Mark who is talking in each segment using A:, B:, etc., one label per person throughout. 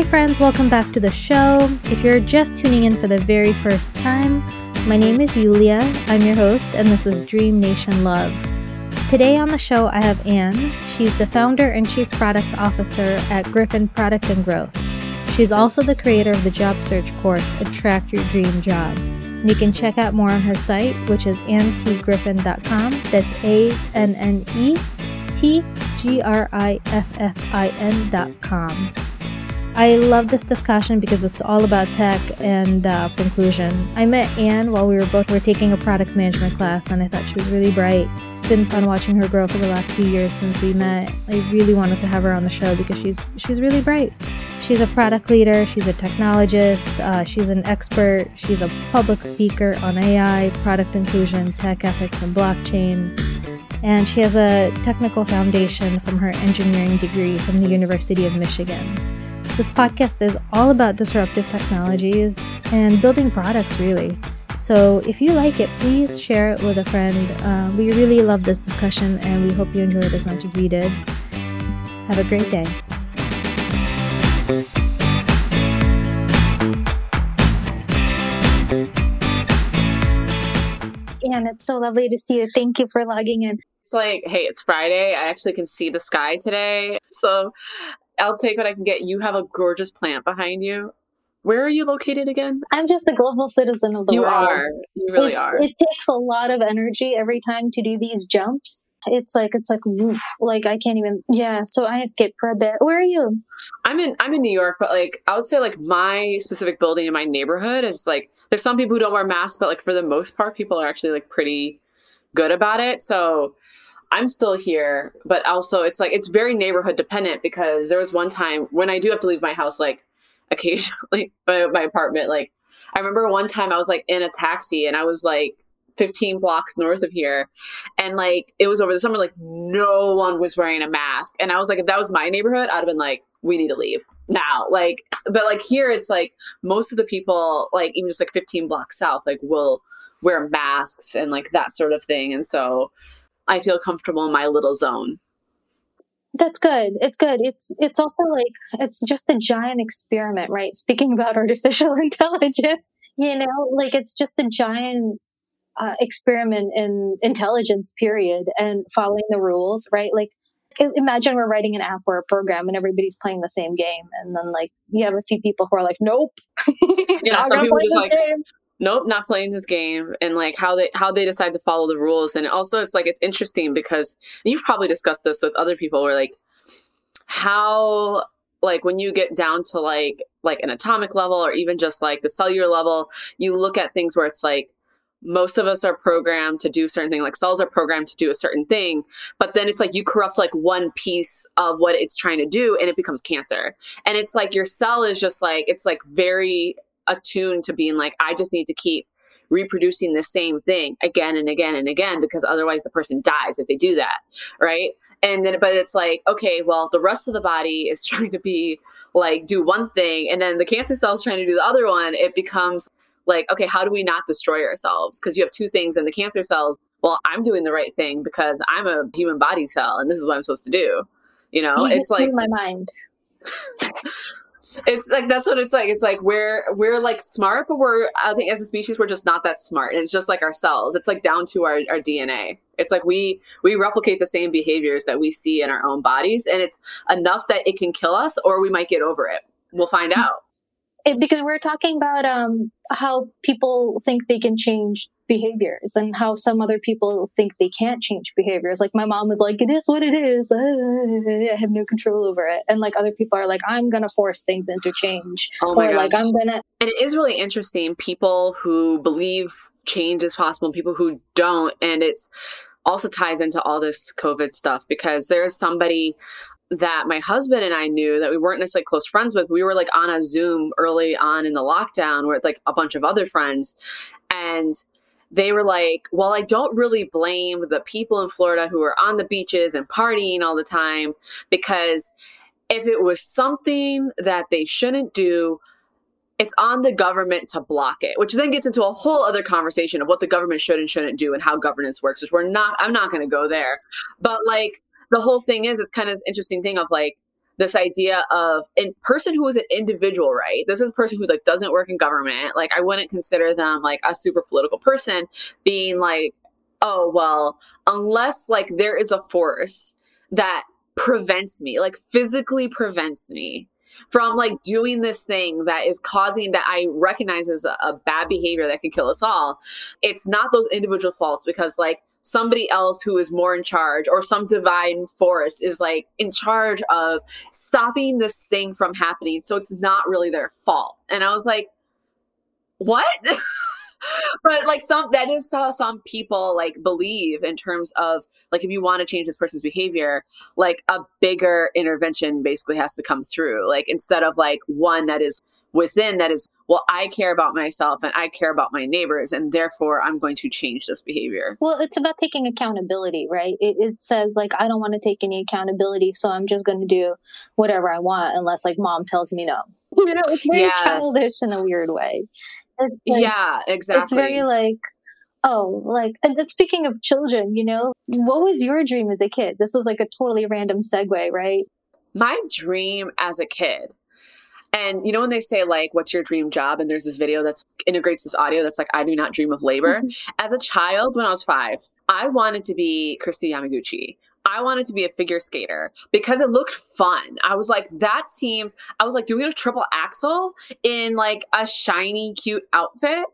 A: Hey, friends, welcome back to the show. If you're just tuning in for the very first time, my name is Yulia. I'm your host, and this is Dream Nation Love. Today on the show, I have Anne. She's the founder and chief product officer at Griffin Product and Growth. She's also the creator of the job search course, Attract Your Dream Job. You can check out more on her site, which is annetgriffin.com. That's A N N E T G R I F F I N.com. I love this discussion because it's all about tech and uh, conclusion. I met Anne while we were both were taking a product management class, and I thought she was really bright. It's been fun watching her grow for the last few years since we met. I really wanted to have her on the show because she's she's really bright. She's a product leader. She's a technologist. Uh, she's an expert. She's a public speaker on AI, product inclusion, tech ethics, and blockchain. And she has a technical foundation from her engineering degree from the University of Michigan. This podcast is all about disruptive technologies and building products, really. So if you like it, please share it with a friend. Uh, we really love this discussion and we hope you enjoy it as much as we did. Have a great day. And it's so lovely to see you. Thank you for logging in.
B: It's like, hey, it's Friday. I actually can see the sky today. So I'll take what I can get. You have a gorgeous plant behind you. Where are you located again?
A: I'm just a global citizen of the
B: you
A: world.
B: You are. You really
A: it,
B: are.
A: It takes a lot of energy every time to do these jumps. It's like it's like woof, like I can't even. Yeah, so I escaped for a bit. Where are you?
B: I'm in I'm in New York, but like I would say like my specific building in my neighborhood is like there's some people who don't wear masks, but like for the most part, people are actually like pretty good about it. So I'm still here, but also it's like it's very neighborhood dependent because there was one time when I do have to leave my house like occasionally my, my apartment like I remember one time I was like in a taxi and I was like 15 blocks north of here and like it was over the summer like no one was wearing a mask. And I was like if that was my neighborhood I'd have been like we need to leave now. Like but like here it's like most of the people like even just like 15 blocks south like will wear masks and like that sort of thing. And so I feel comfortable in my little zone.
A: That's good. It's good. It's it's also like it's just a giant experiment, right? Speaking about artificial intelligence, you know, like it's just a giant uh, experiment in intelligence, period, and following the rules, right? Like imagine we're writing an app or a program and everybody's playing the same game and then like you have a few people who are like nope
B: yeah some people just like game nope not playing this game and like how they how they decide to follow the rules. And also it's like it's interesting because you've probably discussed this with other people where like how like when you get down to like like an atomic level or even just like the cellular level you look at things where it's like most of us are programmed to do certain thing like cells are programmed to do a certain thing but then it's like you corrupt like one piece of what it's trying to do and it becomes cancer. And it's like your cell is just like it's like very attuned to being like, I just need to keep reproducing the same thing again and again and again because otherwise the person dies if they do that right? And then but it's like okay well the rest of the body is trying to be like do one thing and then the cancer cells trying to do the other one. It becomes like okay how do we not destroy ourselves? Because you have two things in the cancer cells. Well i'm doing the right thing because i'm a human body cell and this is what i'm supposed to do you know?
A: You
B: it's like
A: my mind
B: it's like that's what it's like. It's like we're we're like smart but we're i think as a species we're just not that smart. And it's just like ourselves. It's like down to our, our dna it's like we we replicate the same behaviors that we see in our own bodies and it's enough that it can kill us or we might get over it. We'll find hmm. out
A: it, because we're talking about um, how people think they can change behaviors and how some other people think they can't change behaviors. Like my mom was like, it is what it is. I have no control over it. And like other people are like, I'm going to force things into change.
B: Oh my
A: or
B: gosh.
A: like, I'm going to.
B: And it is really interesting. People who believe change is possible and people who don't. And it's also ties into all this COVID stuff because there's somebody that my husband and I knew that we weren't necessarily close friends with. We were like on a Zoom early on in the lockdown with like a bunch of other friends. And they were like, Well, I don't really blame the people in Florida who are on the beaches and partying all the time because if it was something that they shouldn't do, it's on the government to block it, which then gets into a whole other conversation of what the government should and shouldn't do and how governance works, which we're not, I'm not going to go there. But like, the whole thing is it's kind of this interesting thing of like this idea of a person who is an individual, right? This is a person who like doesn't work in government. Like I wouldn't consider them like a super political person being like, oh well, unless like there is a force that prevents me, like physically prevents me from like doing this thing that is causing that I recognize as a, a, bad behavior that can kill us all. It's not those individual faults because like somebody else who is more in charge or some divine force is like in charge of stopping this thing from happening. So it's not really their fault. And I was like, what? but like some that is how some people like believe in terms of like if you want to change this person's behavior like a bigger intervention basically has to come through. Like instead of like one that is within that is well i care about myself and i care about my neighbors and therefore i'm going to change this behavior.
A: Well it's about taking accountability right? It, it says like i don't want to take any accountability so i'm just going to do whatever i want unless like mom tells me no. You know it's very yes. childish in a weird way
B: like, yeah, exactly.
A: It's very like, oh, like, and speaking of children, you know, what was your dream as a kid? This was like a totally random segue, right?
B: My dream as a kid. And you know when they say like, "What's your dream job?" and there's this video that integrates this audio that's like, "I do not dream of labor." Mm-hmm. As a child, when I was five, I wanted to be Kristi Yamaguchi. I wanted to be a figure skater because it looked fun. I was like, that seems, I was like, doing a triple axel in like a shiny, cute outfit.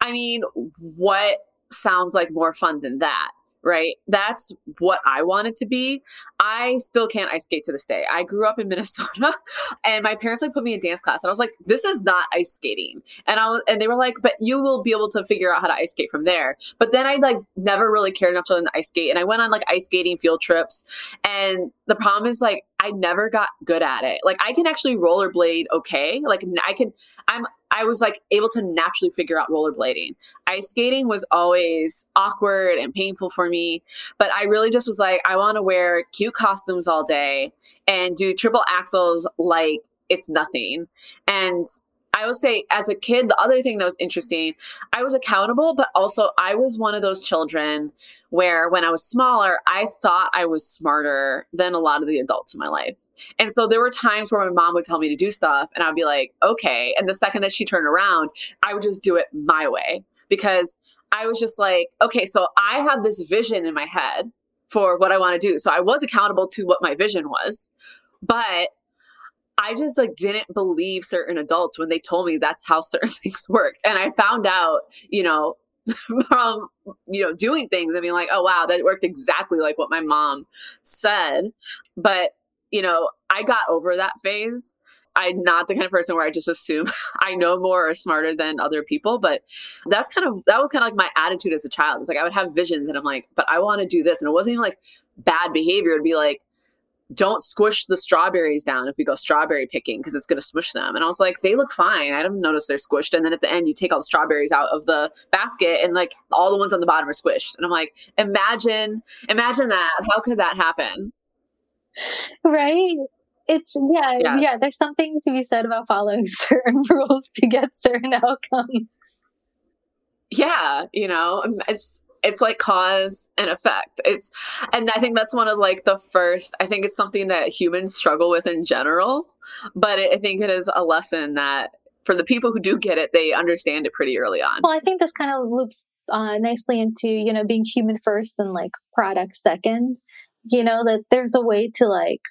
B: I mean, what sounds like more fun than that? Right? That's what I wanted to be. I still can't ice skate to this day. I grew up in Minnesota and my parents like put me in dance class and I was like, this is not ice skating. And I was, and they were like, but you will be able to figure out how to ice skate from there. But then I like never really cared enough to learn ice skate. And I went on like ice skating field trips. And the problem is like, I never got good at it. Like I can actually rollerblade okay. Like I can I'm I was like able to naturally figure out rollerblading. Ice skating was always awkward and painful for me, but I really just was like I want to wear cute costumes all day and do triple axels like it's nothing. And I would say as a kid, the other thing that was interesting, I was accountable, but also I was one of those children where when I was smaller, I thought I was smarter than a lot of the adults in my life. And so there were times where my mom would tell me to do stuff and I'd be like, okay. And the second that she turned around, I would just do it my way because I was just like, okay, so I have this vision in my head for what I want to do. So I was accountable to what my vision was. But I just like didn't believe certain adults when they told me that's how certain things worked. And I found out, you know, from you know doing things and being like oh wow that worked exactly like what my mom said. But you know i got over that phase. I'm not the kind of person where i just assume i know more or smarter than other people but that's kind of that was kind of like my attitude as a child. It's like i would have visions and i'm like but i want to do this. And it wasn't even like bad behavior. It'd be like don't squish the strawberries down if we go strawberry picking because it's going to smush them. And I was like, they look fine. I didn't notice they're squished. And then at the end, you take all the strawberries out of the basket and like all the ones on the bottom are squished. And I'm like, imagine, imagine that. How could that happen?
A: Right. It's yeah, yes. yeah. There's something to be said about following certain rules to get certain outcomes.
B: Yeah, you know, um, it's it's like cause and effect. It's and i think that's one of like the first i think it's something that humans struggle with in general but it, i think it is a lesson that for the people who do get it they understand it pretty early on.
A: Well i think this kind of loops uh, nicely into you know being human first and like product second. You know that there's a way to like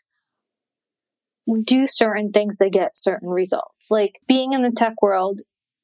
A: do certain things that get certain results. Like being in the tech world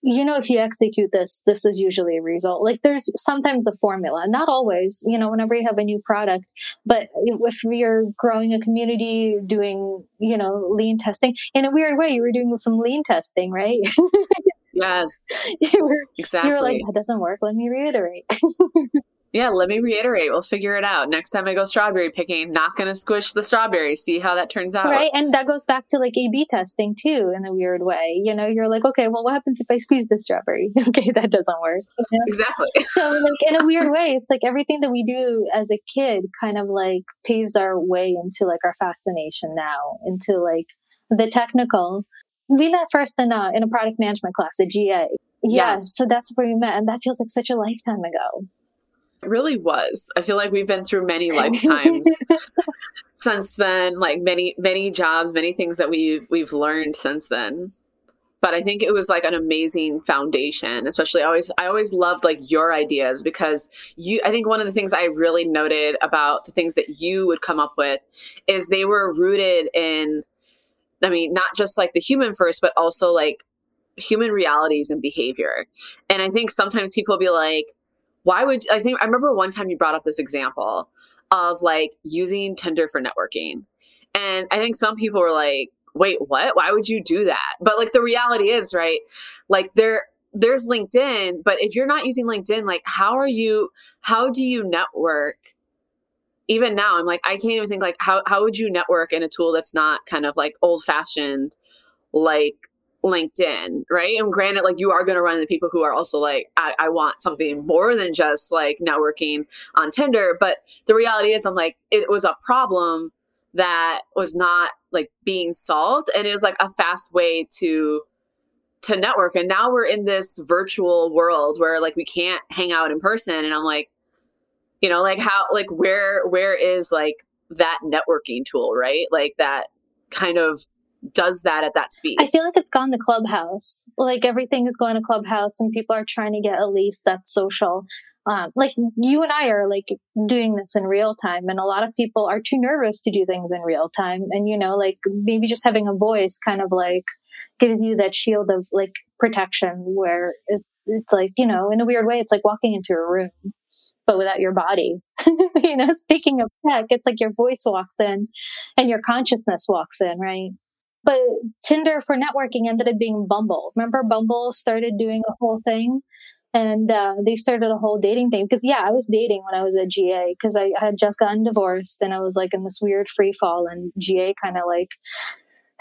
A: you know, if you execute this, this is usually a result. Like there's sometimes a formula, not always, you know, whenever you have a new product, but if you're growing a community, doing, you know, lean testing in a weird way, you were doing some lean testing, right?
B: yes. you were, exactly.
A: You were like, that doesn't work. Let me reiterate.
B: Yeah, let me reiterate. We'll figure it out. Next time I go strawberry picking, not going to squish the strawberries. See how that turns out.
A: Right. And that goes back to like A B testing too, in a weird way. You know, you're like, okay, well, what happens if I squeeze the strawberry? okay, that doesn't work.
B: You know? Exactly.
A: so, like, in a weird way, it's like everything that we do as a kid kind of like paves our way into like our fascination now, into like the technical. We met first in a, in a product management class at GA. Yes. yes. So that's where we met. And that feels like such a lifetime ago.
B: It really was. I feel like we've been through many lifetimes since then, like many many jobs, many things that we've we've learned since then. But I think it was like an amazing foundation, especially always I always loved like your ideas because you I think one of the things I really noted about the things that you would come up with is they were rooted in I mean, not just like the human first, but also like human realities and behavior. And I think sometimes people be like, why would I think I remember one time you brought up this example of like using Tinder for networking. And I think some people were like, wait, what? Why would you do that? But like the reality is, right? Like there there's LinkedIn, but if you're not using LinkedIn, like how are you how do you network? Even now, I'm like, I can't even think like how how would you network in a tool that's not kind of like old fashioned like LinkedIn, right? And granted, like you are going to run into people who are also like, I, I, want something more than just like networking on Tinder. But the reality is, I'm like, it was a problem that was not like being solved, and it was like a fast way to to network. And now we're in this virtual world where like we can't hang out in person, and I'm like, you know, like how, like where, where is like that networking tool, right? Like that kind of does that at that speed.
A: I feel like it's gone to Clubhouse. Like everything is going to Clubhouse, and people are trying to get at least that social. Um, like you and I are like doing this in real time, and a lot of people are too nervous to do things in real time. And you know, like maybe just having a voice kind of like gives you that shield of like protection, where it, it's like you know, in a weird way, it's like walking into a room but without your body. you know, speaking of tech, it's like your voice walks in and your consciousness walks in, right? But Tinder for networking ended up being Bumble. Remember, Bumble started doing a whole thing and uh, they started a whole dating thing. Because, yeah, I was dating when I was at GA because I had just gotten divorced and I was like in this weird free fall, and GA kind of like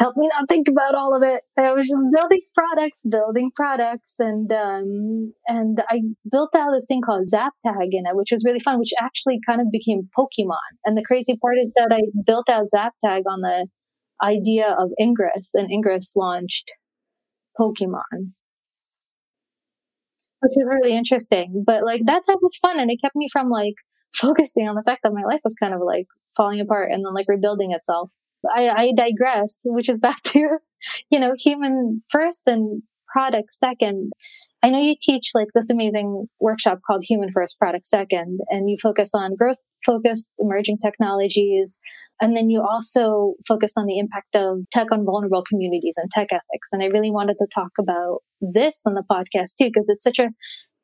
A: helped me not think about all of it. I was just building products, building products, and um, and I built out a thing called ZapTag in it, which was really fun, which actually kind of became Pokemon. And the crazy part is that I built out ZapTag on the idea of Ingress, and Ingress launched Pokemon, which is really interesting. But like that time was fun, and it kept me from like focusing on the fact that my life was kind of like falling apart and then like rebuilding itself. I, I digress, which is back to you know human first and product second. I know you teach like this amazing workshop called Human First Product Second, and you focus on growth focused emerging technologies. And then you also focus on the impact of tech on vulnerable communities and tech ethics. And I really wanted to talk about this on the podcast too, because it's such a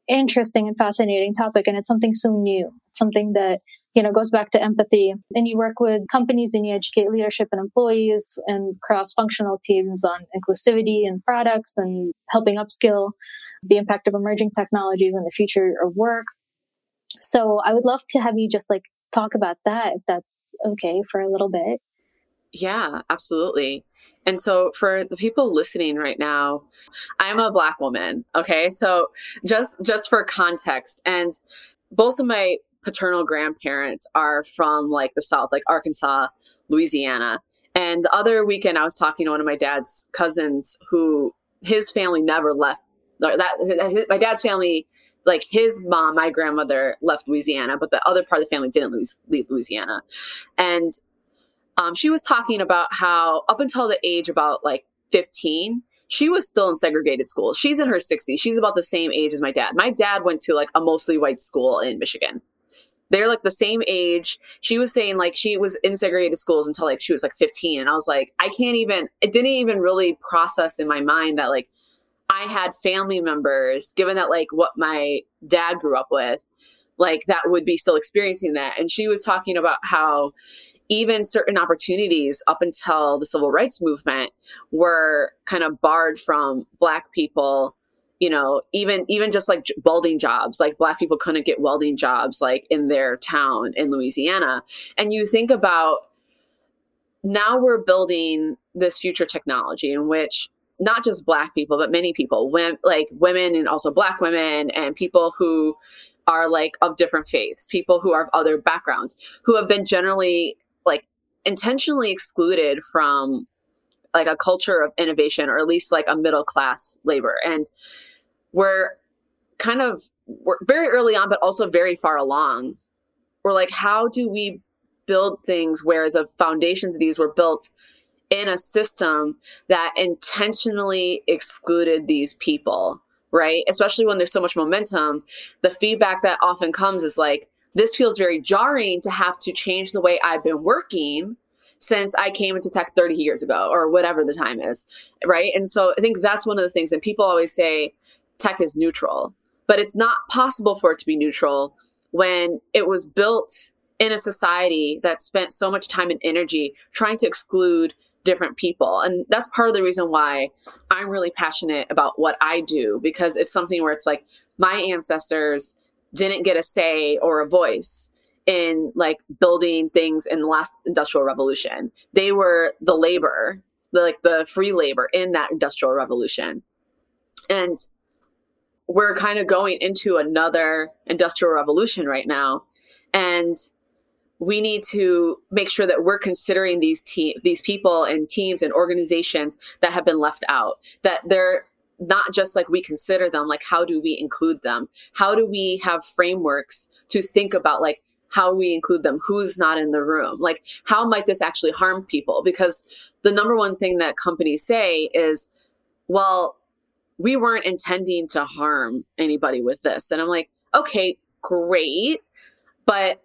A: interesting and fascinating topic. And it's something so new, it's something that you know goes back to empathy and you work with companies and you educate leadership and employees and cross functional teams on inclusivity and products and helping upskill the impact of emerging technologies in the future of work so I would love to have you just like talk about that if that's okay for a little bit.
B: Yeah, absolutely. And so for the people listening right now, I'm a black woman, okay? So just just for context and both of my paternal grandparents are from like the south, like Arkansas, Louisiana. And the other weekend I was talking to one of my dad's cousins who his family never left that my dad's family like his mom, my grandmother left Louisiana, but the other part of the family didn't lose, leave Louisiana. And um, she was talking about how up until the age about like 15, she was still in segregated schools. She's in her 60s. She's about the same age as my dad. My dad went to like a mostly white school in Michigan. They're like the same age. She was saying like she was in segregated schools until like she was like 15. And I was like, I can't even, it didn't even really process in my mind that like I had family members, given that like what my dad grew up with, like that would be still experiencing that. And she was talking about how even certain opportunities up until the civil rights movement were kind of barred from black people you know even even just like welding jobs like black people couldn't get welding jobs like in their town in louisiana and you think about now we're building this future technology in which not just black people but many people like women and also black women and people who are like of different faiths people who are of other backgrounds who have been generally like intentionally excluded from like a culture of innovation or at least like a middle class labor and we're kind of we're very early on, but also very far along. We're like, how do we build things where the foundations of these were built in a system that intentionally excluded these people, right? Especially when there's so much momentum, the feedback that often comes is like, this feels very jarring to have to change the way I've been working since I came into tech 30 years ago or whatever the time is, right? And so I think that's one of the things and people always say tech is neutral, but it's not possible for it to be neutral when it was built in a society that spent so much time and energy trying to exclude different people. And that's part of the reason why I'm really passionate about what I do because it's something where it's like my ancestors didn't get a say or a voice in like building things in the last industrial revolution. They were the labor, the, like the free labor in that industrial revolution. And we're kind of going into another industrial revolution right now. And we need to make sure that we're considering these these people and teams and organizations that have been left out that they're not just like we consider them like how do we include them? How do we have frameworks to think about like how we include them? Who's not in the room? Like how might this actually harm people? Because the number one thing that companies say is well we weren't intending to harm anybody with this. And i'm like okay great but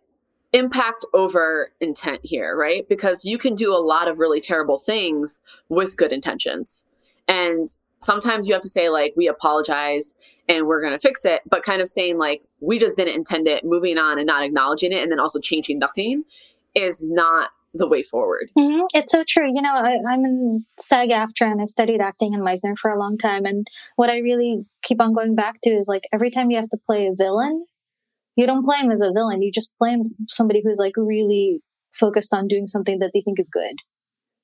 B: impact over intent here right? Because you can do a lot of really terrible things with good intentions. And sometimes you have to say like we apologize and we're going to fix it but kind of saying like we just didn't intend it moving on and not acknowledging it and then also changing nothing is not the way forward.
A: Mm-hmm. it's so true. You know I, i'm in sag aftra and i've studied acting in meisner for a long time and what i really keep on going back to is like every time you have to play a villain you don't play him as a villain you just play him somebody who's like really focused on doing something that they think is good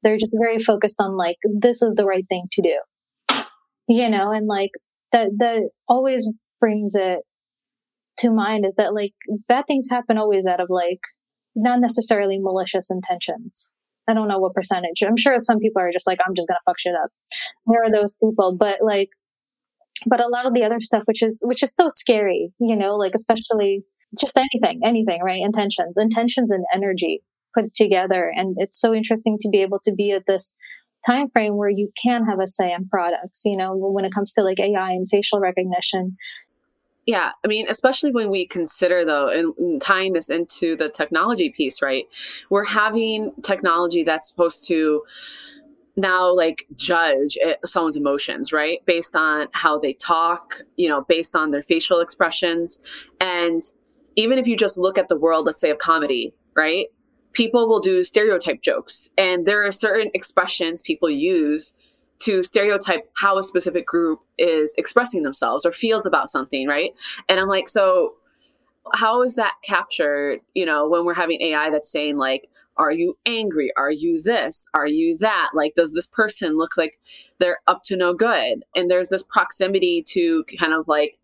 A: they're just very focused on like this is the right thing to do you know, and like that, that always brings it to mind is that like bad things happen always out of like not necessarily malicious intentions. I don't know what percentage. I'm sure some people are just like, I'm just gonna fuck shit up. There are those people, but like, but a lot of the other stuff, which is which is so scary, you know, like especially just anything, anything, right? Intentions, intentions, and energy put together, and it's so interesting to be able to be at this time frame where you can have a say in products you know when it comes to like ai and facial recognition.
B: Yeah i mean especially when we consider though and tying this into the technology piece right? We're having technology that's supposed to now like judge eh, someone's emotions right? Based on how they talk you know based on their facial expressions. And even if you just look at the world let's say of comedy right? People will do stereotype jokes. And there are certain expressions people use to stereotype how a specific group is expressing themselves or feels about something right? And i'm like so how is that captured you know when we're having ai that's saying like are you angry are you this are you that like does this person look like they're up to no good and there's this proximity to kind of like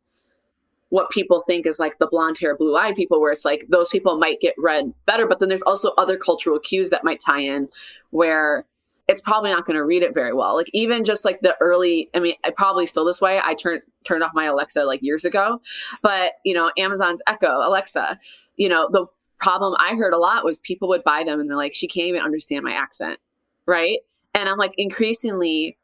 B: what people think is like the blonde hair, blue eyed people, where it's like those people might get read better. But then there's also other cultural cues that might tie in where it's probably not going to read it very well. Like even just like the early, I mean, I probably still this way. I turned turned off my Alexa like years ago, but you know, Amazon's Echo, Alexa, you know, the problem I heard a lot was people would buy them and they're like, she can't even understand my accent, right? And I'm like, increasingly,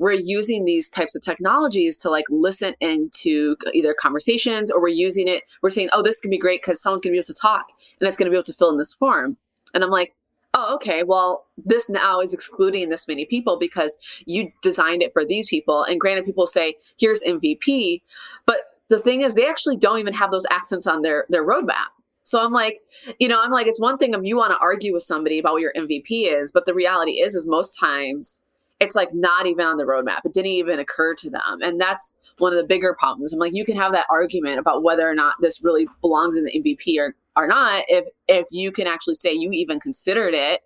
B: we're using these types of technologies to like listen into either conversations or we're using it. We're saying oh this can be great because someone's going to be able to talk and it's going to be able to fill in this form. And i'm like oh okay. Well this now is excluding this many people because you designed it for these people. And granted people say here's mvp but the thing is they actually don't even have those accents on their their roadmap so I'm like, you know, I'm like, it's one thing if you want to argue with somebody about what your MVP is, but the reality is, is most times it's like not even on the roadmap. It didn't even occur to them. And that's one of the bigger problems. I'm like, you can have that argument about whether or not this really belongs in the MVP or, or not if if you can actually say you even considered it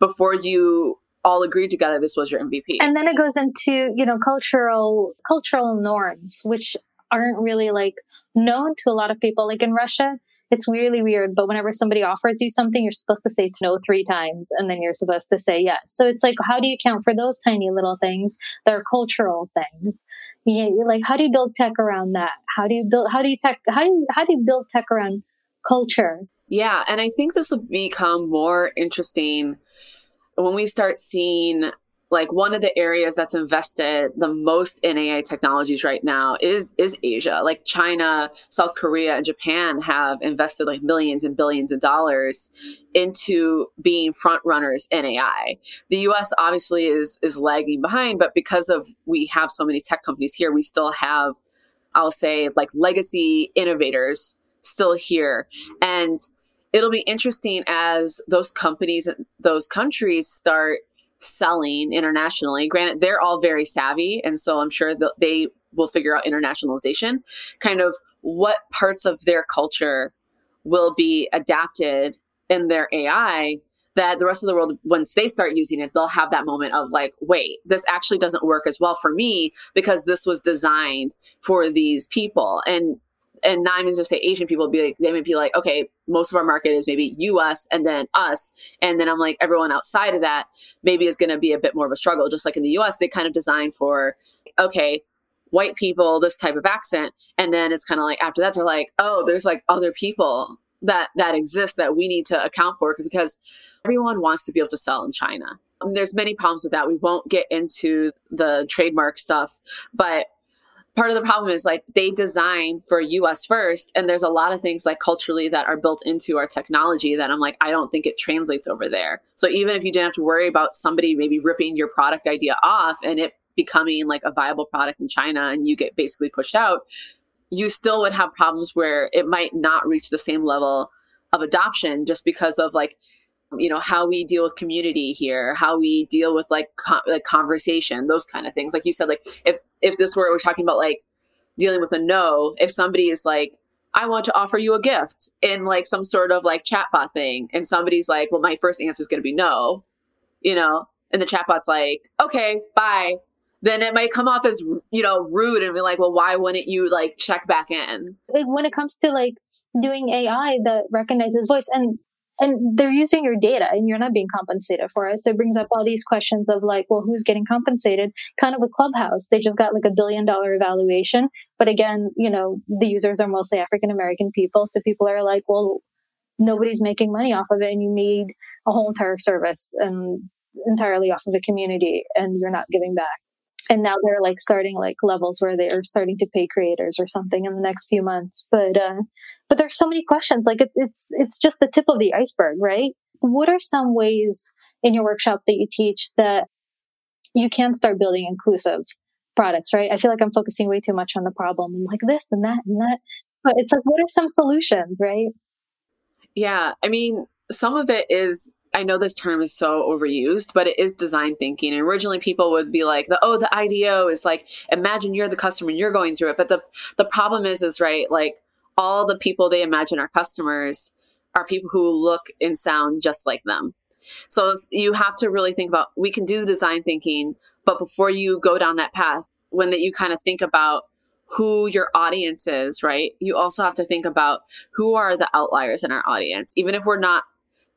B: before you all agreed together this was your MVP.
A: And then it goes into, you know, cultural cultural norms, which aren't really like known to a lot of people. Like in Russia, it's really weird. But whenever somebody offers you something, you're supposed to say no three times and then you're supposed to say yes. So it's like, how do you count for those tiny little things that are cultural things? Yeah, like how do you build tech around that? How do you build how do you tech how do you how do you build tech around culture?
B: Yeah, and I think this will become more interesting when we start seeing like one of the areas that's invested the most in AI technologies right now is is Asia. Like China, South Korea, and Japan have invested like millions and billions of dollars into being front runners in AI. The US obviously is is lagging behind, but because of we have so many tech companies here, we still have I'll say like legacy innovators still here. And it'll be interesting as those companies and those countries start selling internationally. Granted, they're all very savvy, and so I'm sure that they will figure out internationalization. Kind of what parts of their culture will be adapted in their AI that the rest of the world, once they start using it, they'll have that moment of like, wait, this actually doesn't work as well for me because this was designed for these people. And and not even just say Asian people be like they may be like, okay, most of our market is maybe US and then us. And then I'm like, everyone outside of that maybe is gonna be a bit more of a struggle. Just like in the US, they kind of design for, okay, white people, this type of accent. And then it's kind of like after that, they're like, oh, there's like other people that that exist that we need to account for because everyone wants to be able to sell in China. I mean, there's many problems with that. We won't get into the trademark stuff, but part of the problem is like they design for US first and there's a lot of things like culturally that are built into our technology that I'm like I don't think it translates over there. So even if you didn't have to worry about somebody maybe ripping your product idea off and it becoming like a viable product in China and you get basically pushed out, you still would have problems where it might not reach the same level of adoption just because of like you know how we deal with community here how we deal with like con- like conversation those kind of things. Like you said like if if this were we're talking about like dealing with a no if somebody is like i want to offer you a gift in like some sort of like chatbot thing and somebody's like well my first answer is going to be no you know? And the chatbot's like okay bye. Then it might come off as you know rude and be like well why wouldn't you like check back in?
A: Like when it comes to like doing ai that recognizes voice and and they're using your data and you're not being compensated for it. So it brings up all these questions of like, well, who's getting compensated? Kind of with Clubhouse. They just got like a billion dollar evaluation. But again, you know, the users are mostly African American people. So people are like, well, nobody's making money off of it. And you made a whole entire service and entirely off of the community and you're not giving back and now they're like starting like levels where they are starting to pay creators or something in the next few months. But uh but there's so many questions. Like it, it's it's just the tip of the iceberg right? What are some ways in your workshop that you teach that you can start building inclusive products right? I feel like i'm focusing way too much on the problem like this and that and that. But it's like what are some solutions right?
B: Yeah i mean some of it is I know this term is so overused, but it is design thinking. And originally people would be like, the, oh, the IDEO is like, imagine you're the customer and you're going through it. But the, the problem is, is right, like all the people they imagine are customers are people who look and sound just like them. So you have to really think about, we can do design thinking, but before you go down that path, when that you kind of think about who your audience is, right? You also have to think about who are the outliers in our audience. Even if we're not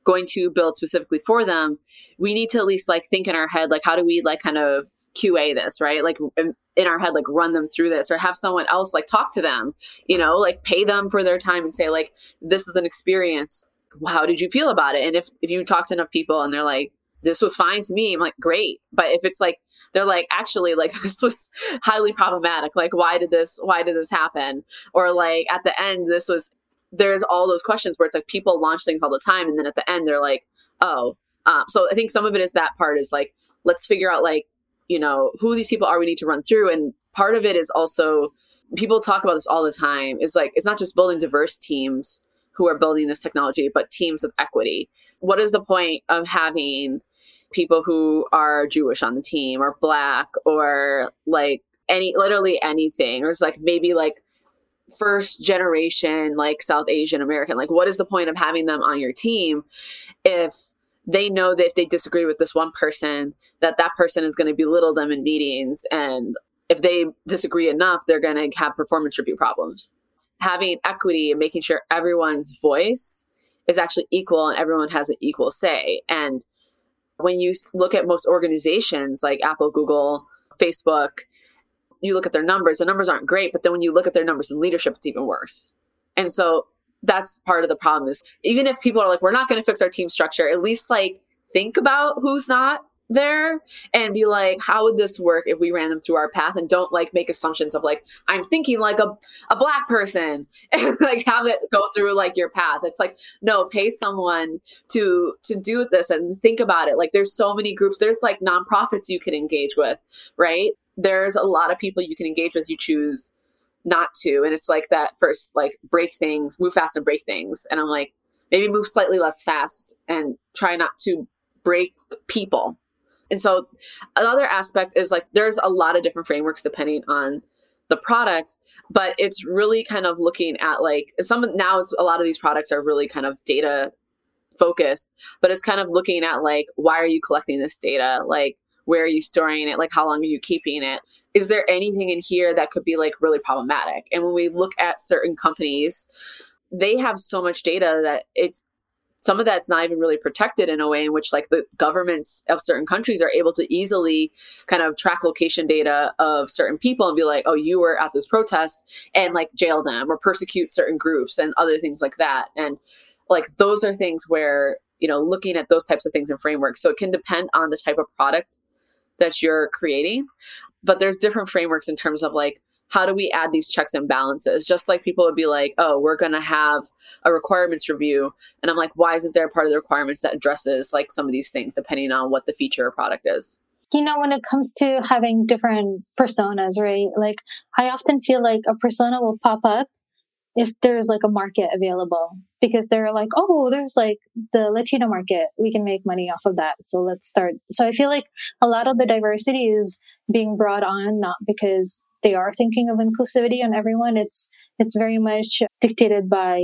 B: going to build specifically for them, we need to at least like think in our head, like, how do we like kind of QA this, right? Like in our head, like run them through this or have someone else like talk to them, you know, like pay them for their time and say, like, this is an experience. How did you feel about it? And if, if you talk to enough people and they're like, this was fine to me, I'm like, great. But if it's like, they're like, actually, like this was highly problematic. Like, why did this, why did this happen? Or like at the end, this was there's all those questions where it's like people launch things all the time and then at the end they're like oh. Um, so i think some of it is that part is like let's figure out like you know who these people are we need to run through and part of it is also people talk about this all the time is like it's not just building diverse teams who are building this technology but teams with equity. What is the point of having people who are jewish on the team or black or like any literally anything or it's like maybe like first generation like South Asian American. Like, what is the point of having them on your team if they know that if they disagree with this one person, that that person is going to belittle them in meetings, and if they disagree enough, they're going to have performance review problems. having equity and making sure everyone's voice is actually equal and everyone has an equal say. And when you look at most organizations like Apple, Google, Facebook, you look at their numbers, the numbers aren't great, but then when you look at their numbers in leadership, it's even worse. And so that's part of the problem is even if people are like, we're not going to fix our team structure, at least like think about who's not there and be like, how would this work if we ran them through our path and don't like make assumptions of like, I'm thinking like a, a black person and like have it go through like your path. It's like, no, pay someone to to do this and think about it. Like there's so many groups, there's like nonprofits you can engage with, right? There's a lot of people you can engage with, you choose not to. And it's like that first like break things, move fast and break things. And I'm like, maybe move slightly less fast and try not to break people and so another aspect is like there's a lot of different frameworks depending on the product, but it's really kind of looking at like some now it's, a lot of these products are really kind of data focused, but it's kind of looking at like why are you collecting this data? Like where are you storing it? Like how long are you keeping it? Is there anything in here that could be like really problematic? And when we look at certain companies, they have so much data that it's some of that's not even really protected in a way in which like the governments of certain countries are able to easily kind of track location data of certain people and be like oh you were at this protest and like jail them or persecute certain groups and other things like that and like those are things where you know looking at those types of things and frameworks so it can depend on the type of product that you're creating but there's different frameworks in terms of like how do we add these checks and balances? Just like people would be like, oh, we're going to have a requirements review. And I'm like, why isn't there a part of the requirements that addresses like some of these things depending on what the feature or product is?
A: You know, when it comes to having different personas, right? Like, I often feel like a persona will pop up if there's like a market available because they're like, oh, there's like the Latino market. We can make money off of that. So let's start. So I feel like a lot of the diversity is being brought on not because they are thinking of inclusivity on everyone. It's it's very much dictated by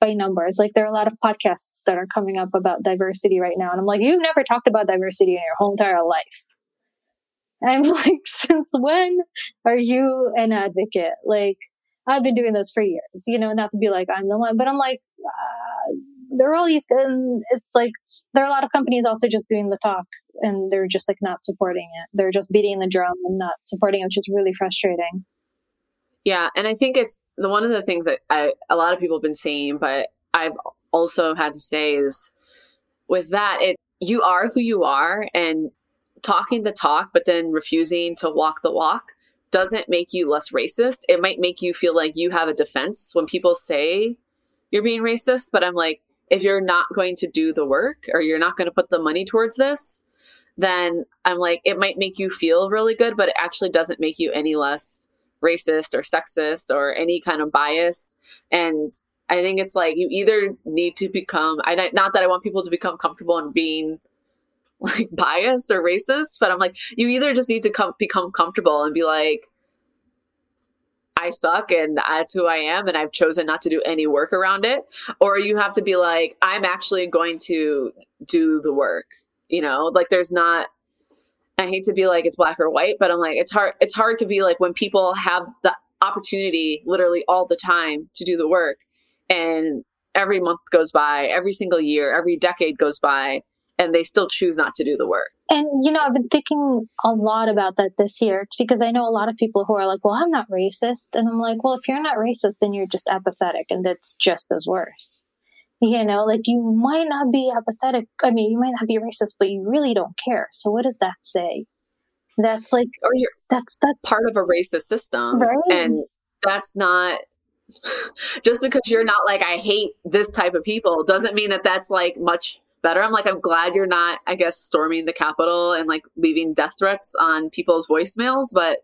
A: by numbers. Like there are a lot of podcasts that are coming up about diversity right now, and I'm like, you've never talked about diversity in your whole entire life. I'm like, since when are you an advocate? Like I've been doing this for years, you know, not to be like I'm the one, but I'm like. Uh, there are all these, and it's like there are a lot of companies also just doing the talk and they're just like not supporting it. They're just beating the drum and not supporting it, which is really frustrating.
B: Yeah, and I think it's the one of the things that I, a lot of people have been saying, but I've also had to say is with that, it you are who you are, and talking the talk, but then refusing to walk the walk doesn't make you less racist. It might make you feel like you have a defense when people say you're being racist. But I'm like, if you're not going to do the work or you're not going to put the money towards this, then I'm like, it might make you feel really good, but it actually doesn't make you any less racist or sexist or any kind of bias. And I think it's like you either need to become, I not that I want people to become comfortable in being like biased or racist, but I'm like, you either just need to come become comfortable and be like, I suck and that's who I am and I've chosen not to do any work around it. Or you have to be like, I'm actually going to do the work you know like there's not i hate to be like it's black or white but i'm like it's hard it's hard to be like when people have the opportunity literally all the time to do the work and every month goes by every single year every decade goes by and they still choose not to do the work
A: and you know i've been thinking a lot about that this year because i know a lot of people who are like well i'm not racist and i'm like well if you're not racist then you're just apathetic and that's just as worse you know, like you might not be apathetic. I mean, you might not be racist, but you really don't care. So what does that say? That's like,
B: or you're
A: that's that
B: part of a racist system, right? And that's not just because you're not like I hate this type of people doesn't mean that that's like much better. I'm like I'm glad you're not, I guess, storming the Capitol and like leaving death threats on people's voicemails, but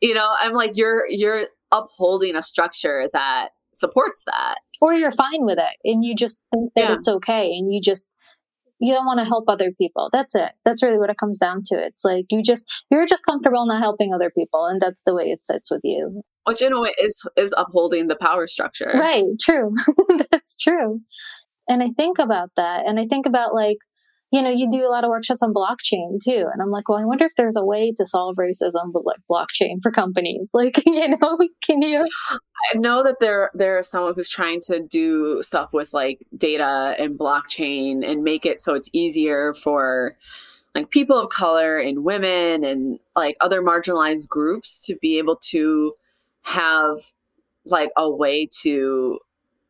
B: you know, I'm like you're you're upholding a structure that supports that.
A: Or you're fine with it and you just think that yeah. it's okay and you just you don't want to help other people. That's it. That's really what it comes down to. It's like you just you're just comfortable not helping other people and that's the way it sits with you.
B: Which in a way is is upholding the power structure.
A: Right. True. That's true and i think about that and i think about like you know, you do a lot of workshops on blockchain too. And I'm like, well, I wonder if there's a way to solve racism with like blockchain for companies. Like, you know, can you?
B: I know that there there is someone who's trying to do stuff with like data and blockchain and make it so it's easier for like people of color and women and like other marginalized groups to be able to have like a way to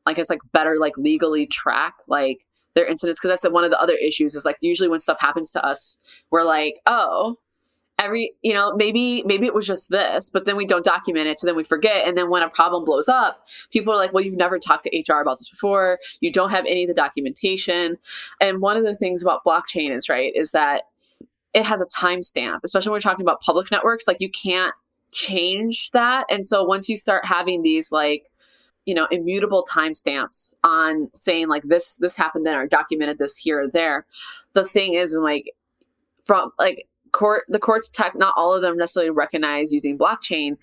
B: I guess like better like legally track like their incidents because that's one of the other issues is like usually when stuff happens to us we're like oh every you know maybe maybe it was just this but then we don't document it so then we forget and then when a problem blows up people are like well you've never talked to hr about this before. You don't have any of the documentation. And one of the things about blockchain is right is that it has a timestamp especially when we're talking about public networks like you can't change that and so once you start having these like you know immutable timestamps on saying like this this happened then or documented this here or there. The thing is like from like court the courts tech not all of them necessarily recognize using blockchain.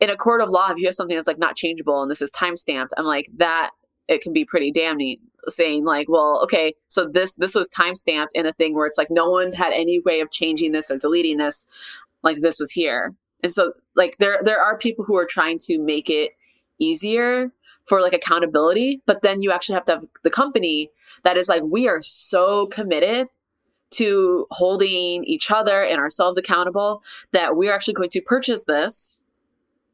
B: In a court of law if you have something that's like not changeable and this is time stamped i'm like that it can be pretty damning saying like well okay so this this was time stamped in a thing where it's like no one had any way of changing this or deleting this like this was here. And so like there there are people who are trying to make it easier for like accountability but then you actually have to have the company that is like we are so committed to holding each other and ourselves accountable that we're actually going to purchase this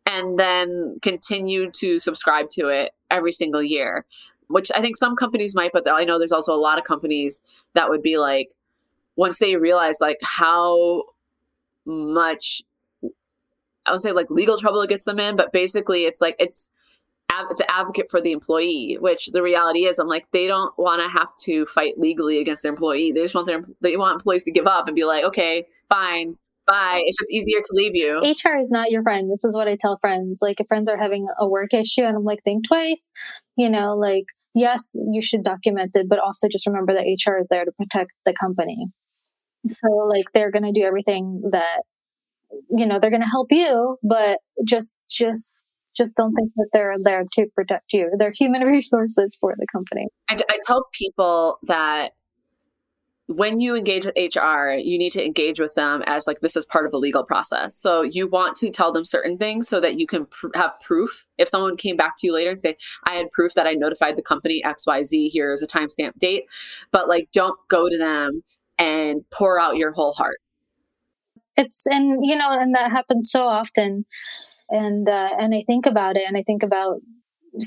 B: and then continue to subscribe to it every single year which i think some companies might but i know there's also a lot of companies that would be like once they realize like how much I would say like legal trouble gets them in, but basically it's like it's it's an advocate for the employee, which the reality is I'm like they don't want to have to fight legally against their employee. They just want their they want employees to give up and be like, okay, fine, bye. It's just easier to leave you.
A: HR is not your friend. This is what I tell friends. Like if friends are having a work issue and I'm like, think twice, you know, like yes, you should document it, but also just remember that HR is there to protect the company. So like they're going to do everything that you know they're going to help you but just just just don't think that they're there to protect you they're human resources for the company
B: I, I tell people that when you engage with HR, you need to engage with them as like this is part of a legal process. So you want to tell them certain things so that you can pr- have proof. If someone came back to you later and say, "I had proof that I notified the company X Y Z. Here is a timestamp date," but like don't go to them and pour out your whole heart
A: it's and you know and that happens so often. And uh, and i think about it and i think about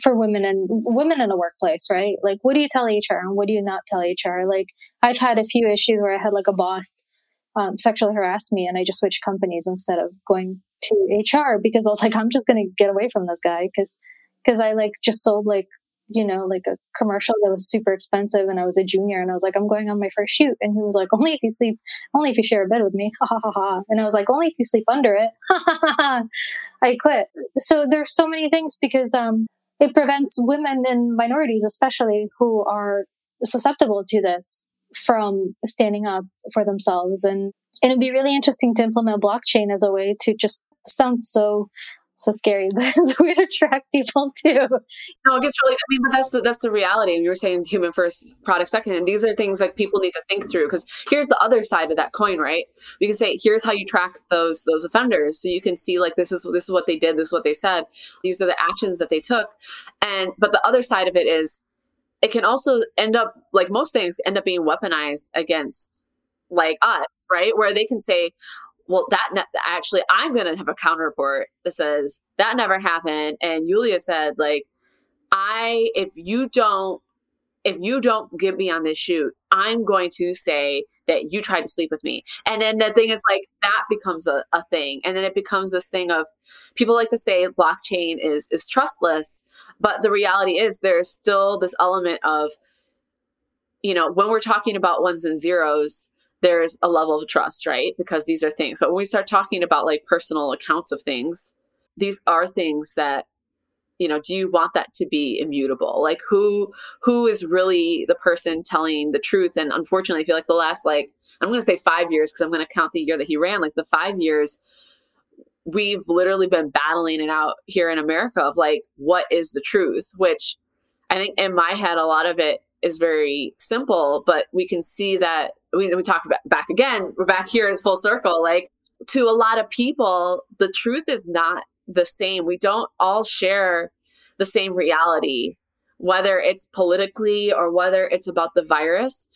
A: for women and women in a workplace right? Like what do you tell hr and what do you not tell hr like i've had a few issues where i had like a boss um, sexually harass me and i just switched companies instead of going to hr because i was like i'm just gonna get away from this guy because because i like just sold like you know, like a commercial that was super expensive and I was a junior and I was like, I'm going on my first shoot. And he was like, only if you sleep, only if you share a bed with me. Ha ha ha ha. And I was like, only if you sleep under it. Ha ha ha ha. I quit. So there's so many things because, um, it prevents women and minorities, especially who are susceptible to this from standing up for themselves. And, and it'd be really interesting to implement blockchain as a way to just sound so so scary, but it's a way to attract people too.
B: No, it gets really. I mean, but that's the that's the reality. And you were saying human first, product second, and these are things like people need to think through. Because here's the other side of that coin, right? We can say, here's how you track those those offenders, so you can see like this is this is what they did, this is what they said, these are the actions that they took, and but the other side of it is, it can also end up like most things end up being weaponized against like us, right? Where they can say, well, that ne- actually, I'm going to have a counter report that says that never happened. And Yulia said, like, I, if you don't, if you don't get me on this shoot, I'm going to say that you tried to sleep with me. And then the thing is like that becomes a, a thing. And then it becomes this thing of people like to say blockchain is is trustless, but the reality is there's still this element of, you know, when we're talking about ones and zeros, there's a level of trust, right? Because these are things. But when we start talking about like personal accounts of things, these are things that you know do you want that to be immutable like who who is really the person telling the truth and unfortunately i feel like the last like i'm going to say five years because i'm going to count the year that he ran like the five years we've literally been battling it out here in america of like what is the truth which i think in my head a lot of it is very simple, but we can see that we, we talk about back again, we're back here, it's full circle. Like to a lot of people, the truth is not the same. We don't all share the same reality, whether it's politically or whether it's about the virus.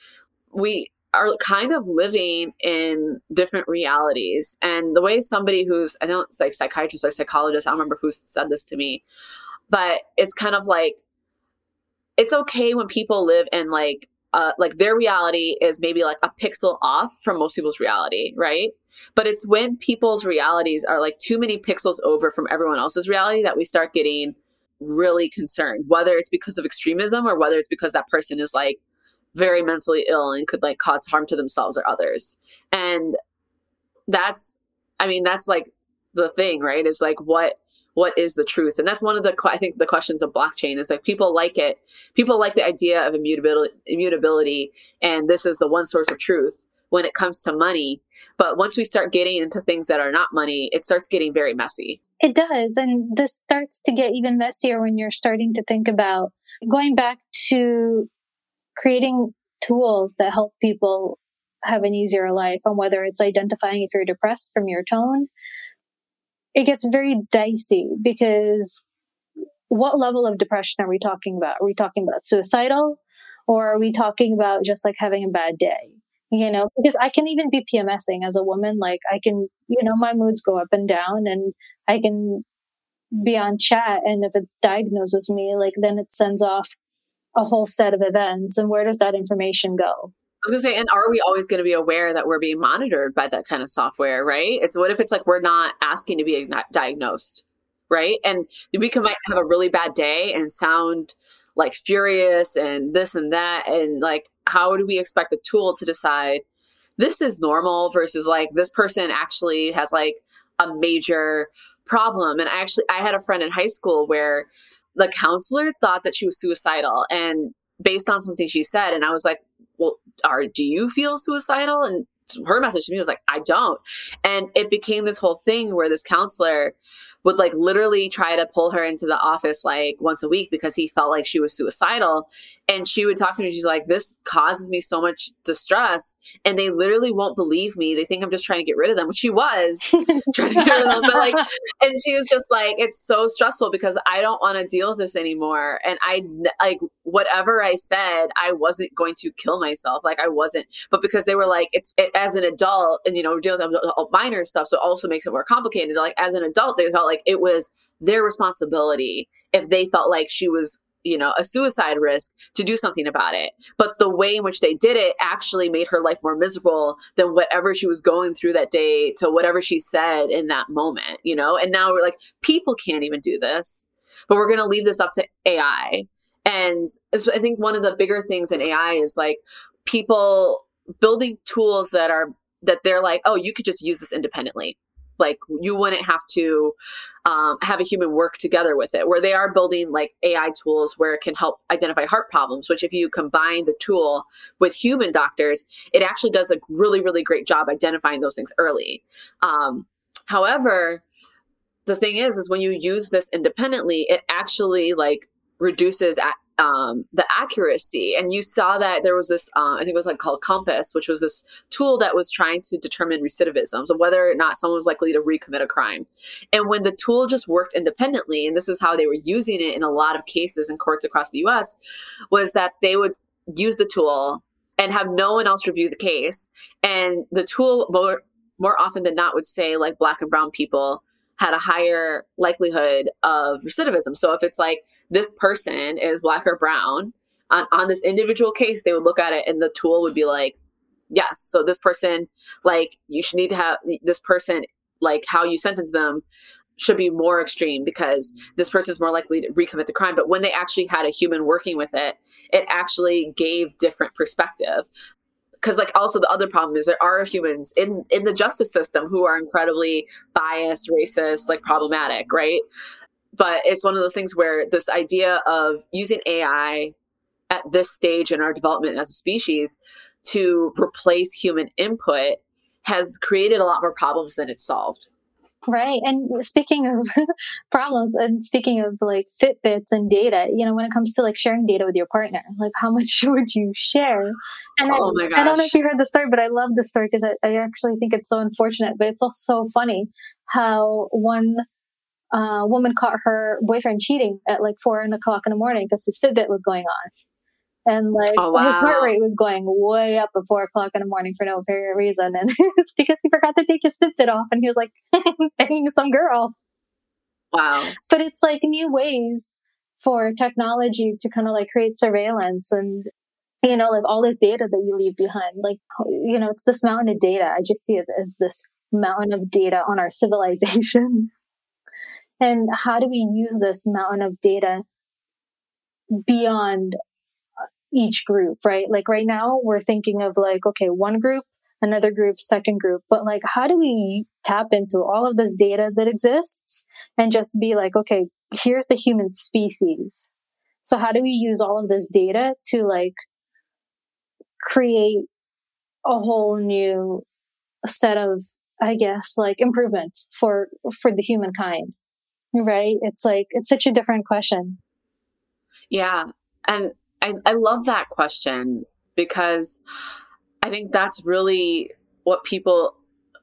B: We are kind of living in different realities. And the way somebody who's, I don't like psychiatrist or psychologist, I don't remember who said this to me, but it's kind of like, it's okay when people live in like, uh, like their reality is maybe like a pixel off from most people's reality, right? But it's when people's realities are like too many pixels over from everyone else's reality that we start getting really concerned, whether it's because of extremism or whether it's because that person is like very mentally ill and could like cause harm to themselves or others. And that's, I mean, that's like the thing, right? Is like what what is the truth? And that's one of the i think the questions of blockchain is like people like it people like the idea of immutability immutability and this is the one source of truth when it comes to money. But once we start getting into things that are not money it starts getting very messy.
A: It does and this starts to get even messier when you're starting to think about going back to creating tools that help people have an easier life on whether it's identifying if you're depressed from your tone it gets very dicey because what level of depression are we talking about? Are we talking about suicidal or are we talking about just like having a bad day? You know because i can even be pmsing as a woman like i can you know my moods go up and down and i can be on chat and if it diagnoses me like then it sends off a whole set of events and where does that information go
B: I was gonna say, and are we always to be aware that we're being monitored by that kind of software, right? It's what if it's like we're not asking to be diagnosed, right? And we can might have a really bad day and sound like furious and this and that, and like how do we expect the tool to decide this is normal versus like this person actually has like a major problem? And I actually I had a friend in high school where the counselor thought that she was suicidal and based on something she said and i was like well are do you feel suicidal? And her message to me was like i don't. And it became this whole thing where this counselor would like literally try to pull her into the office like once a week because he felt like she was suicidal. And she would talk to me she's like this causes me so much distress and they literally won't believe me. They think i'm just trying to get rid of them which she was trying to get rid of them but like and she was just like it's so stressful because i don't want to deal with this anymore. And i like whatever i said i wasn't going to kill myself like i wasn't but because they were like it's it, as an adult and you know we're dealing with uh, minor stuff so it also makes it more complicated like as an adult they felt like it was their responsibility if they felt like she was you know, a suicide risk to do something about it. But the way in which they did it actually made her life more miserable than whatever she was going through that day to whatever she said in that moment, you know? And now we're like, people can't even do this, but we're going to leave this up to AI. And I think one of the bigger things in AI is like people building tools that are that they're like, oh, you could just use this independently like you wouldn't have to um, have a human work together with it where they are building like ai tools where it can help identify heart problems which if you combine the tool with human doctors it actually does a really really great job identifying those things early. Um, however the thing is is when you use this independently it actually like reduces um, the accuracy. And you saw that there was this, uh, I think it was like called COMPAS, which was this tool that was trying to determine recidivism, so whether or not someone was likely to recommit a crime. And when the tool just worked independently, and this is how they were using it in a lot of cases in courts across the US, was that they would use the tool and have no one else review the case. And the tool more, more often than not would say like black and brown people had a higher likelihood of recidivism. So if it's like this person is black or brown on, on this individual case, they would look at it and the tool would be like, yes, so this person, like, you should need to have this person, like, how you sentence them should be more extreme because this person is more likely to recommit the crime. But when they actually had a human working with it, it actually gave different perspective because like also the other problem is there are humans in in the justice system who are incredibly biased racist like problematic right? But it's one of those things where this idea of using ai at this stage in our development as a species to replace human input has created a lot more problems than it's solved
A: Right. And speaking of problems and speaking of like Fitbits and data, you know, when it comes to like sharing data with your partner, like how much would you share? And
B: oh
A: I, I, don't know if you heard the story, but I love the story because I, I, actually think it's so unfortunate, but it's also so funny how one uh, woman caught her boyfriend cheating at like four o'clock in the morning because his Fitbit was going on and like oh, wow. his heart rate was going way up at four o'clock in the morning for no apparent reason, and it's because he forgot to take his Fitbit off, and he was like banging some girl.
B: Wow!
A: But it's like new ways for technology to kind of like create surveillance and you know like all this data that you leave behind like you know it's this mountain of data i just see it as this mountain of data on our civilization and how do we use this mountain of data beyond each group, right? Like right now we're thinking of like, okay, one group, another group, second group, but like, how do we tap into all of this data that exists and just be like, okay, here's the human species. So how do we use all of this data to like create a whole new set of, I guess, like improvements for, for the humankind? Right? It's like, it's such a different question.
B: Yeah. And I, I love that question because I think that's really what people,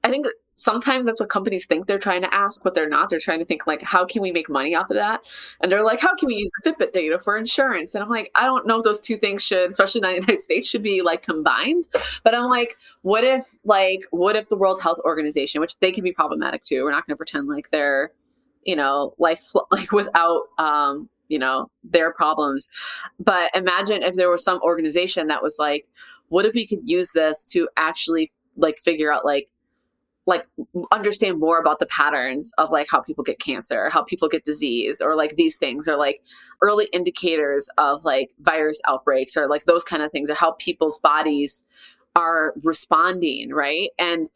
B: I think sometimes that's what companies think they're trying to ask, but they're not. They're trying to think like, how can we make money off of that? And they're like, how can we use the Fitbit data for insurance? And I'm like, I don't know if those two things should, especially in the United States, should be like combined. But I'm like, what if like, what if the World Health Organization, which they can be problematic too. We're not going to pretend like they're, you know, like like without um, you know their problems. But imagine if there was some organization that was like what if we could use this to actually like figure out like like understand more about the patterns of like how people get cancer how people get disease or like these things or like early indicators of like virus outbreaks or like those kind of things or how people's bodies are responding right? And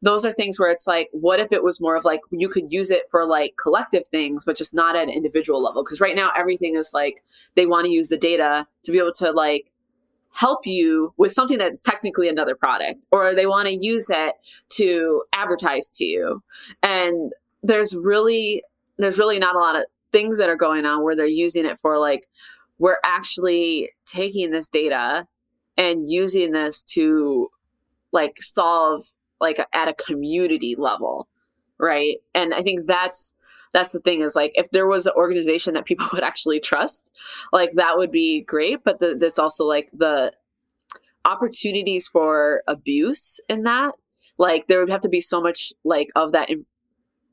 B: those are things where it's like, what if it was more of like you could use it for like collective things, but just not at an individual level? Because right now everything is like they want to use the data to be able to like help you with something that's technically another product, or they want to use it to advertise to you. And there's really there's really not a lot of things that are going on where they're using it for like we're actually taking this data and using this to like solve like at a community level right? And i think that's that's the thing is like if there was an organization that people would actually trust like that would be great but the, that's also like the opportunities for abuse in that like there would have to be so much like of that in-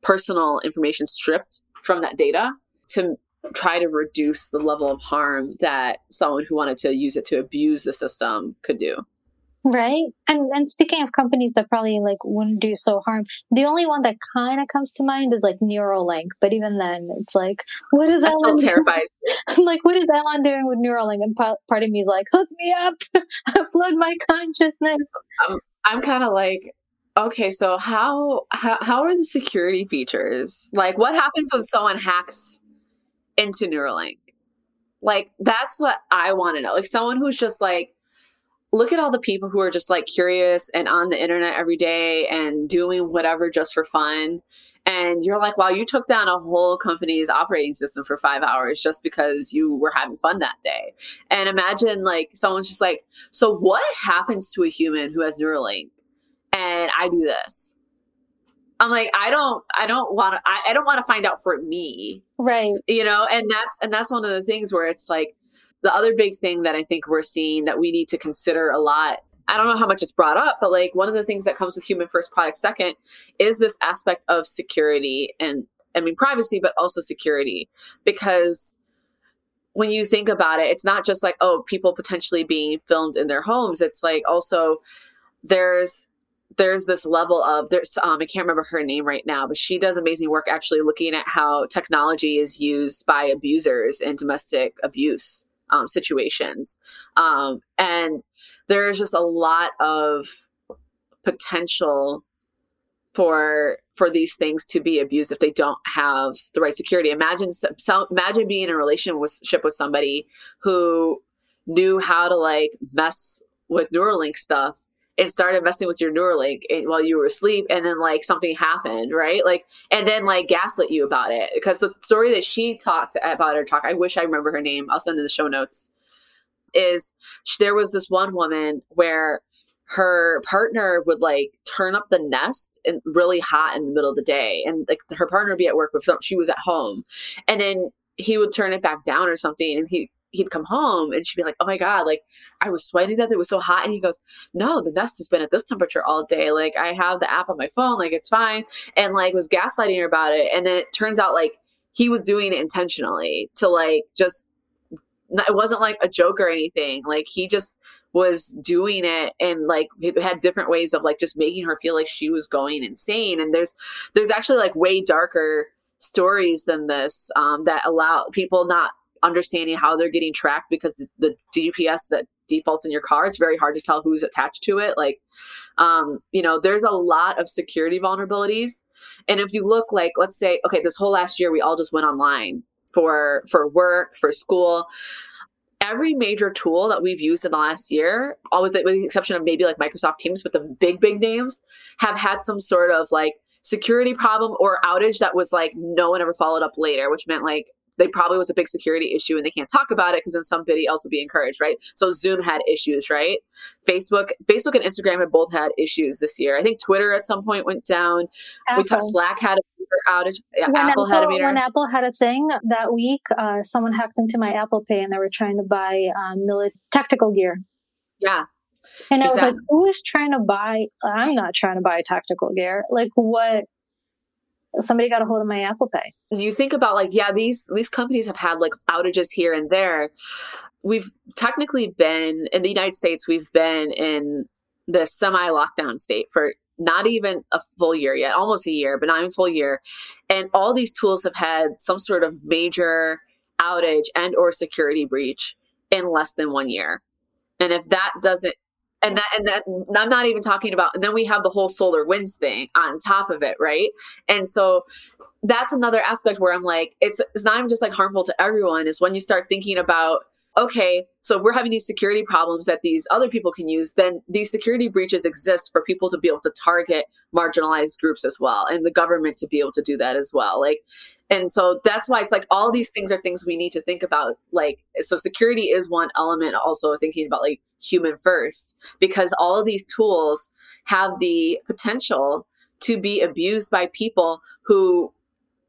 B: personal information stripped from that data to try to reduce the level of harm that someone who wanted to use it to abuse the system could do
A: Right. And and speaking of companies that probably like wouldn't do so harm, the only one that kind of comes to mind is like Neuralink. But even then, it's like, what is that?
B: Elon terrifies.
A: I'm like, what is Elon doing with Neuralink? And part of me is like, hook me up, upload my consciousness.
B: I'm, I'm kind of like, okay, so how, how how are the security features? Like, what happens when someone hacks into Neuralink? Like, that's what I want to know. Like, someone who's just like look at all the people who are just like curious and on the internet every day and doing whatever just for fun. And you're like, wow, you took down a whole company's operating system for five hours just because you were having fun that day. And imagine like someone's just like, so what happens to a human who has Neuralink? And I do this. I'm like, I don't, I don't want to, I, I don't want to find out for me.
A: Right.
B: You know, and that's, and that's one of the things where it's like, the other big thing that I think we're seeing that we need to consider a lot I don't know how much it's brought up, but like one of the things that comes with human first, product second is this aspect of security and I mean privacy, but also security. Because when you think about it, it's not just like, oh, people potentially being filmed in their homes. It's like also there's there's this level of there's um, I can't remember her name right now, but she does amazing work actually looking at how technology is used by abusers in domestic abuse um, situations. Um, and there's just a lot of potential for for these things to be abused if they don't have the right security. Imagine so, imagine being in a relationship with somebody who knew how to like mess with Neuralink stuff it started messing with your Neuralink while you were asleep, and then like something happened, right? Like, and then like gaslit you about it because the story that she talked about her talk, I wish I remember her name. I'll send in the show notes. Is there was this one woman where her partner would like turn up the Nest and really hot in the middle of the day, and like her partner would be at work, but she was at home, and then he would turn it back down or something, and he he'd come home and she'd be like, "Oh my god, like I was sweating that it was so hot." And he goes, "No, the Nest has been at this temperature all day. Like I have the app on my phone, like it's fine." And like was gaslighting her about it. And then it turns out like he was doing it intentionally to like just it wasn't like a joke or anything. Like he just was doing it and like had different ways of like just making her feel like she was going insane. And there's there's actually like way darker stories than this um, that allow people not understanding how they're getting tracked because the, the GPS that defaults in your car, it's very hard to tell who's attached to it. Like, um, you know, there's a lot of security vulnerabilities. And if you look like, let's say, okay, this whole last year we all just went online for for work, for school. Every major tool that we've used in the last year, all with, with the exception of maybe like Microsoft Teams, but the big, big names have had some sort of like security problem or outage that was like no one ever followed up later, which meant like they probably was a big security issue and they can't talk about it because then somebody else would be encouraged, right? So Zoom had issues, right? Facebook, Facebook and Instagram have both had issues this year. I think Twitter at some point went down. Apple. We talked Slack had a outage. Yeah,
A: when Apple, Apple, had a meter. When Apple had a thing that week, uh, someone hacked into my Apple Pay and they were trying to buy um, mili- tactical gear.
B: Yeah.
A: And I was like, who is trying to buy? I'm not trying to buy tactical gear. Like, what? Somebody got a hold of my Apple Pay.
B: You think about like, yeah, these these companies have had like outages here and there. We've technically been in the United States, we've been in the semi lockdown state for not even a full year yet, almost a year, but not even full year. And all these tools have had some sort of major outage and or security breach in less than one year. And if that doesn't and that and that i'm not even talking about and then we have the whole SolarWinds thing on top of it right? And so that's another aspect where i'm like it's it's not even just like harmful to everyone. Is when you start thinking about okay so we're having these security problems that these other people can use then these security breaches exist for people to be able to target marginalized groups as well and the government to be able to do that as well. Like and so that's why it's like all these things are things we need to think about like so security is one element also thinking about like human first because all of these tools have the potential to be abused by people who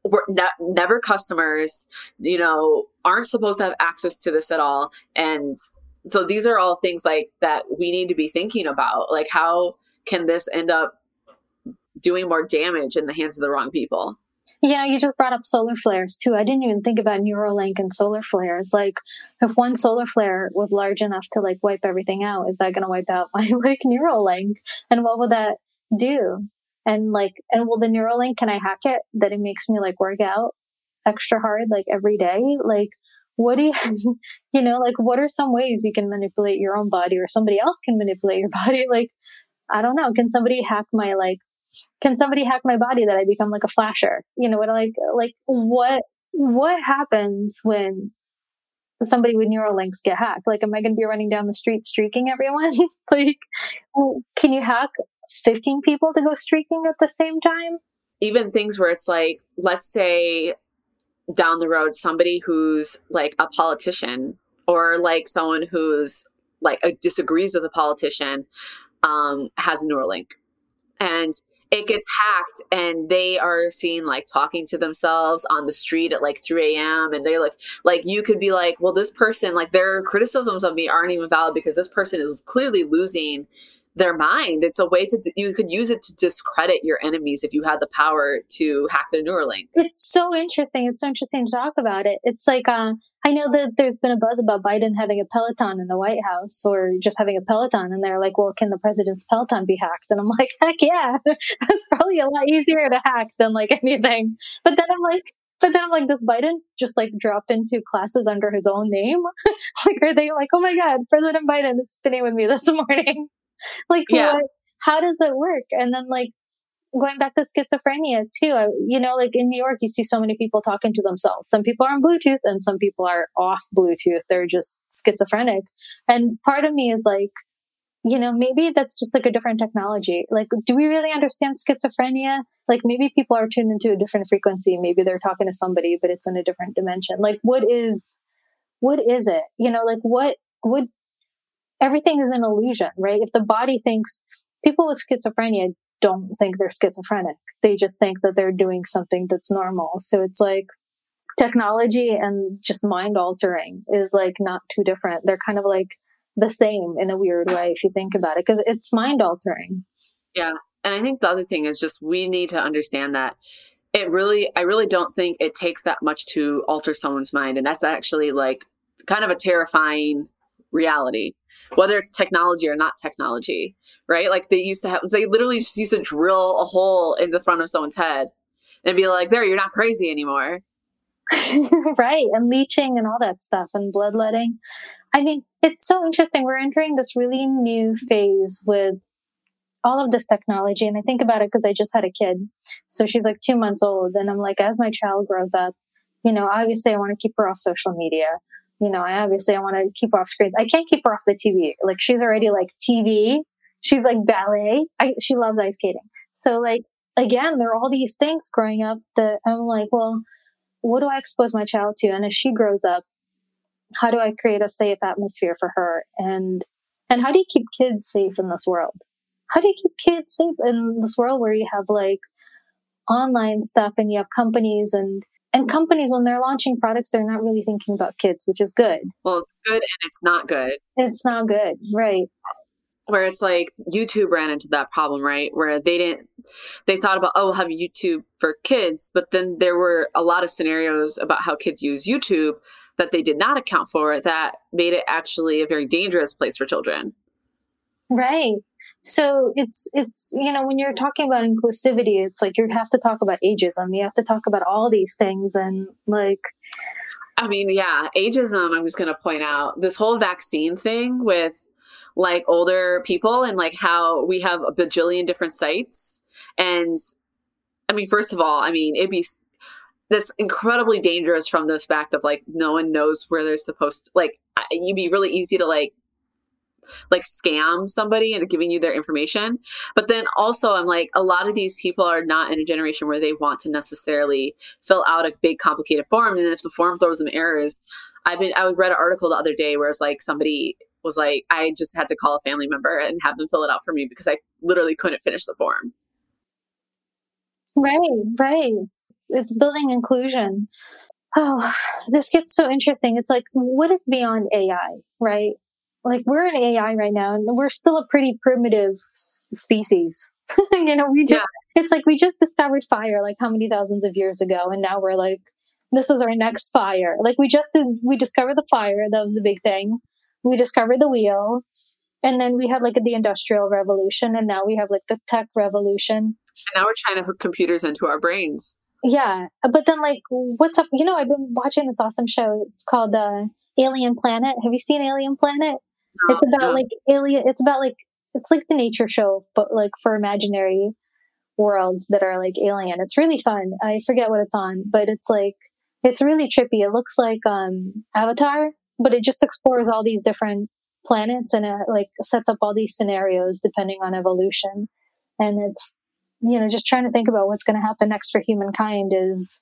B: were ne- never customers you know aren't supposed to have access to this at all. And so these are all things like that we need to be thinking about like how can this end up doing more damage in the hands of the wrong people
A: yeah, you just brought up solar flares too. I didn't even think about Neuralink and solar flares. Like, if one solar flare was large enough to like wipe everything out, is that going to wipe out my like Neuralink? And what would that do? And like, and will the Neuralink can I hack it that it makes me like work out extra hard like every day? Like, what do you, you know, like what are some ways you can manipulate your own body or somebody else can manipulate your body? Like, I don't know. Can somebody hack my like can somebody hack my body that I become like a flasher? You know what? I like, like what, what happens when somebody with Neuralinks get hacked? Like, am I going to be running down the street streaking everyone? like, can you hack 15 people to go streaking at the same time?
B: Even things where it's like, let's say down the road, somebody who's like a politician or like someone who's like disagrees with a politician um, has a Neuralink. And it gets hacked and they are seen like talking to themselves on the street at like 3 a.m. and they're like like you could be like, well, this person, like their criticisms of me aren't even valid because this person is clearly losing their mind. It's a way to you could use it to discredit your enemies if you had the power to hack their Neuralink.
A: It's so interesting. It's so interesting to talk about it. It's like uh, I know that there's been a buzz about Biden having a Peloton in the White House or just having a Peloton, and they're like, "Well, can the president's Peloton be hacked?" And I'm like, "Heck yeah, that's probably a lot easier to hack than like anything." But then I'm like, but then I'm like, does Biden just like drop into classes under his own name? like, are they like, oh my God, President Biden is spinning with me this morning? like yeah. what, how does it work and then like going back to schizophrenia too I, you know like in new york you see so many people talking to themselves some people are on bluetooth and some people are off bluetooth they're just schizophrenic and part of me is like you know, maybe that's just like a different technology. Like, do we really understand schizophrenia? Like, maybe people are tuned into a different frequency. Maybe they're talking to somebody, but it's in a different dimension. Like, what is, what is it? You know, like what, what, everything is an illusion, right? If the body thinks people with schizophrenia don't think they're schizophrenic, they just think that they're doing something that's normal. So it's like, technology and just mind altering is like not too different. They're kind of like the same in a weird way if you think about it because it's mind altering.
B: Yeah. And I think the other thing is just we need to understand that it really, I really don't think it takes that much to alter someone's mind. And that's actually like kind of a terrifying reality, whether it's technology or not technology, right? Like they used to have, they literally just used to drill a hole in the front of someone's head and be like, there, you're not crazy anymore.
A: right. And leeching and all that stuff and bloodletting. I mean, it's so interesting. We're entering this really new phase with all of this technology. And I think about it because I just had a kid. So she's like two months old. And I'm like, as my child grows up, you know, obviously I want to keep her off social media. You know, I obviously I want to keep off screens. I can't keep her off the TV. Like she's already like TV. She's like ballet. I, she loves ice skating. So like, again, there are all these things growing up that I'm like, well, what do I expose my child to? And as she grows up, how do I create a safe atmosphere for her? And and how do you keep kids safe in this world? How do you keep kids safe in this world where you have like online stuff and you have companies and and companies when they're launching products they're not really thinking about kids which is good
B: well it's good and it's not good
A: it's not good right
B: where it's like YouTube ran into that problem, right? Where they didn't, they thought about, oh, we'll have YouTube for kids, but then there were a lot of scenarios about how kids use YouTube that they did not account for that made it actually a very dangerous place for children.
A: Right. So it's it's you know when you're talking about inclusivity, it's like you have to talk about ageism. You have to talk about all these things and like
B: I mean, yeah, ageism, I'm just going to point out this whole vaccine thing with like older people and like how we have a bajillion different sites. And I mean, first of all, I mean, it'd be this incredibly dangerous from the fact of like no one knows where they're supposed to like you'd be really easy to like like scam somebody and giving you their information. But then also, I'm like, a lot of these people are not in a generation where they want to necessarily fill out a big, complicated form. And if the form throws them errors, I've been, I read an article the other day where it's like somebody was like, I just had to call a family member and have them fill it out for me because I literally couldn't finish the form.
A: Right, right. It's, it's building inclusion. Oh, this gets so interesting. It's like, what is beyond AI, right? Like, we're in AI right now, and we're still a pretty primitive species. you know, we just, yeah. it's like we just discovered fire like how many thousands of years ago, and now we're like, this is our next fire. Like, we just, did, we discovered the fire. That was the big thing we discovered the wheel and then we had like the industrial revolution and now we have like the tech revolution and
B: now we're trying to hook computers into our brains
A: yeah but then like what's up you know i've been watching this awesome show it's called uh, alien planet have you seen alien planet no, it's about no. like alien it's about like it's like the nature show but like for imaginary worlds that are like alien. It's really fun. I forget what it's on but it's like it's really trippy. It looks like um avatar but it just explores all these different planets and it like sets up all these scenarios depending on evolution. And it's you know just trying to think about what's going to happen next for humankind is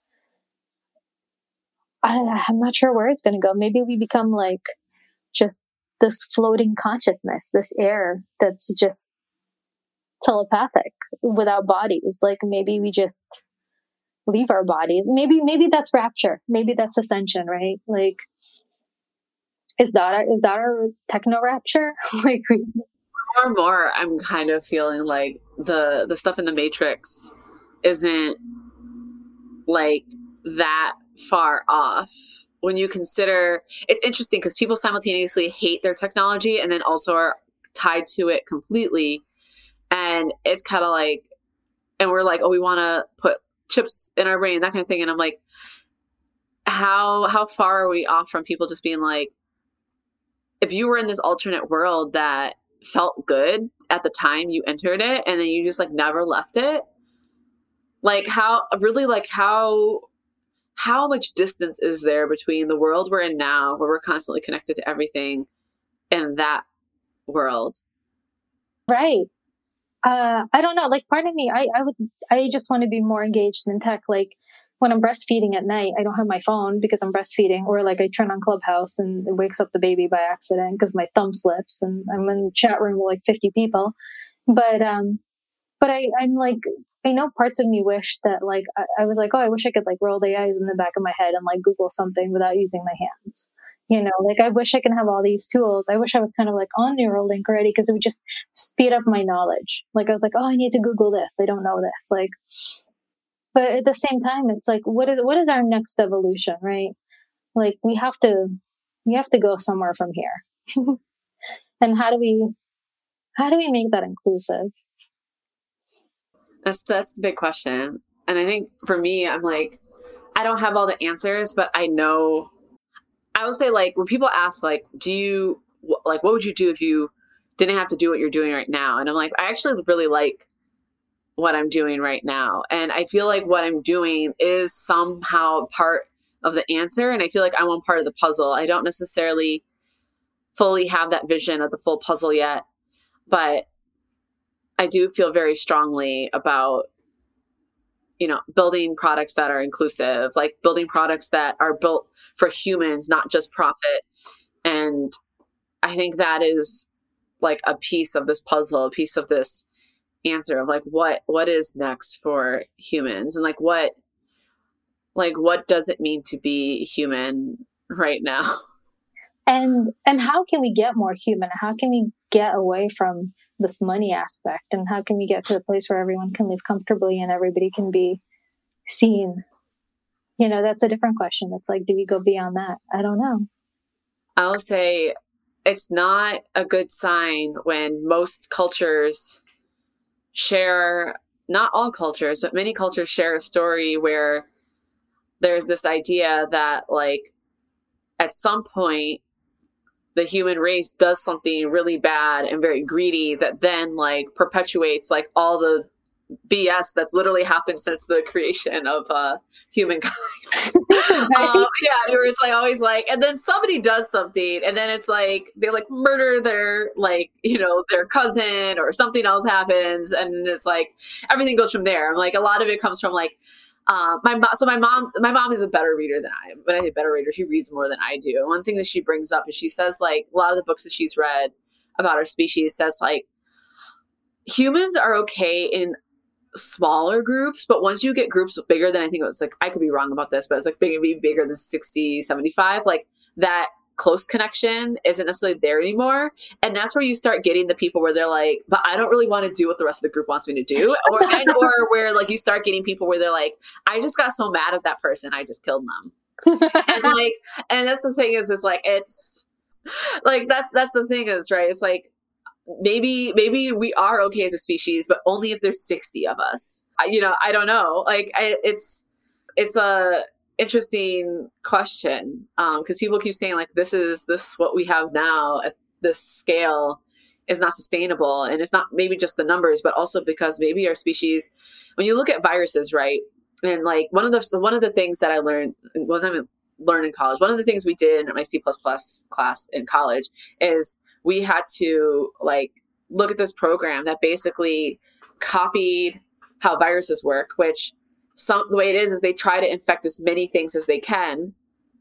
A: I, i'm not sure where it's going to go. Maybe we become like just this floating consciousness this air that's just telepathic without bodies. Like maybe we just leave our bodies. Maybe maybe that's rapture. Maybe that's ascension right? Like is that is that our techno rapture? like we-
B: more and more, I'm kind of feeling like the the stuff in the Matrix isn't like that far off when you consider it's interesting because people simultaneously hate their technology and then also are tied to it completely. And it's kind of like and we're like oh we want to put chips in our brain that kind of thing. And i'm like how how far are we off from people just being like if you were in this alternate world that felt good at the time you entered it and then you just like never left it like how really like how how much distance is there between the world we're in now where we're constantly connected to everything and that world
A: Right. Uh, I don't know. Like part of me, I, I would, I just want to be more engaged in tech. Like when I'm breastfeeding at night, I don't have my phone because I'm breastfeeding, or like I turn on Clubhouse and it wakes up the baby by accident because my thumb slips and I'm in the chat room with like 50 people. But, um, but I, I'm like, I know parts of me wish that like, I, I was like, oh, I wish I could like roll the eyes in the back of my head and like Google something without using my hands. You know, like I wish I can have all these tools. I wish I was kind of like on Neuralink already because it would just speed up my knowledge. Like I was like, oh, I need to Google this. I don't know this. Like, but at the same time, it's like, what is what is our next evolution, right? Like we have to we have to go somewhere from here. and how do we how do we make that inclusive?
B: That's that's the big question. And I think for me, I'm like, I don't have all the answers, but I know I would say like when people ask like, do you like what would you do if you didn't have to do what you're doing right now? And I'm like, I actually really like what I'm doing right now. And I feel like what I'm doing is somehow part of the answer. And I feel like I'm one part of the puzzle. I don't necessarily fully have that vision of the full puzzle yet, but I do feel very strongly about you know building products that are inclusive like building products that are built for humans not just profit. And i think that is like a piece of this puzzle a piece of this answer of like what what is next for humans? And like what like what does it mean to be human right now?
A: And and how can we get more human? How can we get away from this money aspect and how can we get to a place where everyone can live comfortably and everybody can be seen? You know that's a different question. It's like do we go beyond that? I don't know.
B: I'll say it's not a good sign when most cultures share not all cultures but many cultures share a story where there's this idea that like at some point the human race does something really bad and very greedy that then like perpetuates like all the BS that's literally happened since the creation of uh, humankind. um, yeah, it was like always like, and then somebody does something, and then it's like they like murder their like you know their cousin or something else happens, and it's like everything goes from there. I'm like a lot of it comes from like uh, my mom, so my mom, my mom is a better reader than I am. When I say better reader, she reads more than I do. One thing that she brings up is she says like a lot of the books that she's read about our species says like humans are okay in smaller groups, but once you get groups bigger than I think it was like I could be wrong about this, but it's like big, bigger than 60, 75, like that close connection isn't necessarily there anymore. And that's where you start getting the people where they're like, but I don't really want to do what the rest of the group wants me to do. Or, and, or where like you start getting people where they're like, I just got so mad at that person, I just killed them. and like, and that's the thing is, is like, it's like, that's, that's the thing is, right? It's like, maybe, maybe we are okay as a species, but only if there's 60 of us. I, you know, I don't know. Like, I, it's, it's a, interesting question because um, people keep saying like this is this what we have now at this scale is not sustainable. And it's not maybe just the numbers but also because maybe our species when you look at viruses right? And like one of the so one of the things that i learned wasn't even learned in college one of the things we did in my c++ class in college is we had to like look at this program that basically copied how viruses work which some the way it is is they try to infect as many things as they can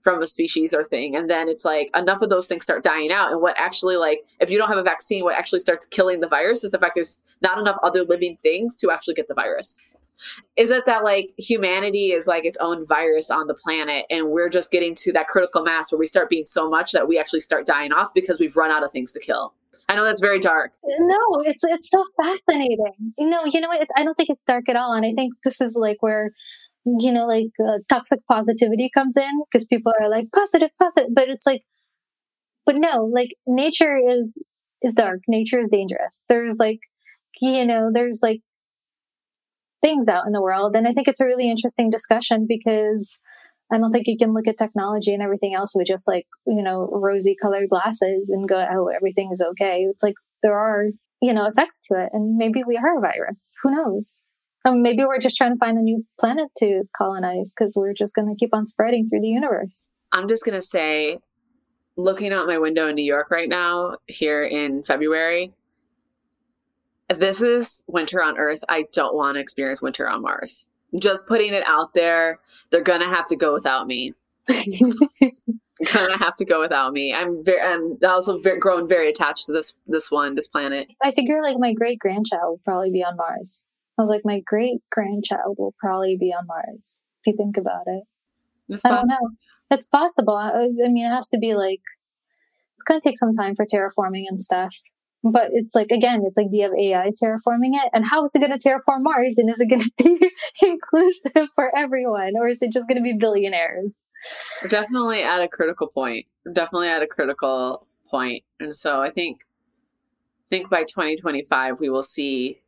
B: from a species or thing. And then it's like enough of those things start dying out. And what actually like if you don't have a vaccine what actually starts killing the virus is the fact there's not enough other living things to actually get the virus. Is it that like humanity is like its own virus on the planet and we're just getting to that critical mass where we start being so much that we actually start dying off because we've run out of things to kill I know that's very dark.
A: No, it's it's so fascinating. You know, you know, I don't think it's dark at all, and I think this is like where you know, like uh, toxic positivity comes in because people are like positive, positive, but it's like, but no, like nature is is dark. Nature is dangerous. There's like, you know, there's like things out in the world, and I think it's a really interesting discussion because I don't think you can look at technology and everything else with just like, you know, rosy colored glasses and go, oh, everything is okay. It's like there are, you know, effects to it. And maybe we are a virus. Who knows? Um, maybe we're just trying to find a new planet to colonize because we're just going to keep on spreading through the universe.
B: I'm just going to say, looking out my window in New York right now, here in February, if this is winter on Earth, I don't want to experience winter on Mars. Just putting it out there, they're gonna have to go without me. gonna have to go without me. I'm very, I'm also very, grown very attached to this this one, this planet.
A: I figure like my great grandchild will probably be on Mars. I was like, my great grandchild will probably be on Mars. If you think about it, it's I don't know. It's possible. I, I mean, it has to be like it's gonna take some time for terraforming and stuff. But it's like again, it's like do you have AI terraforming it, and how is it going to terraform Mars? And is it going to be inclusive for everyone, or is it just going to be billionaires?
B: Definitely at a critical point. Definitely at a critical point, and so I think, I think by 2025 we will see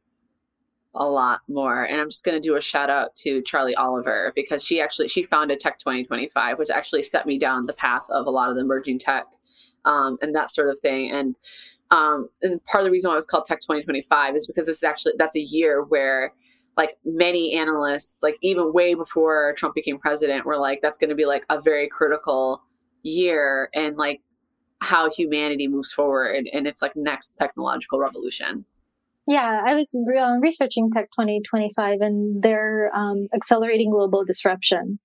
B: a lot more. And I'm just going to do a shout out to Charlie Oliver because she actually she founded Tech 2025, which actually set me down the path of a lot of the emerging tech um, and that sort of thing. And um, and part of the reason why it was called Tech 2025 is because this is actually that's a year where like many analysts, like even way before Trump became president, were like, that's going to be like a very critical year and like how humanity moves forward and its like next technological revolution.
A: Yeah, I was uh, researching Tech 2025 and they're um, accelerating global disruption,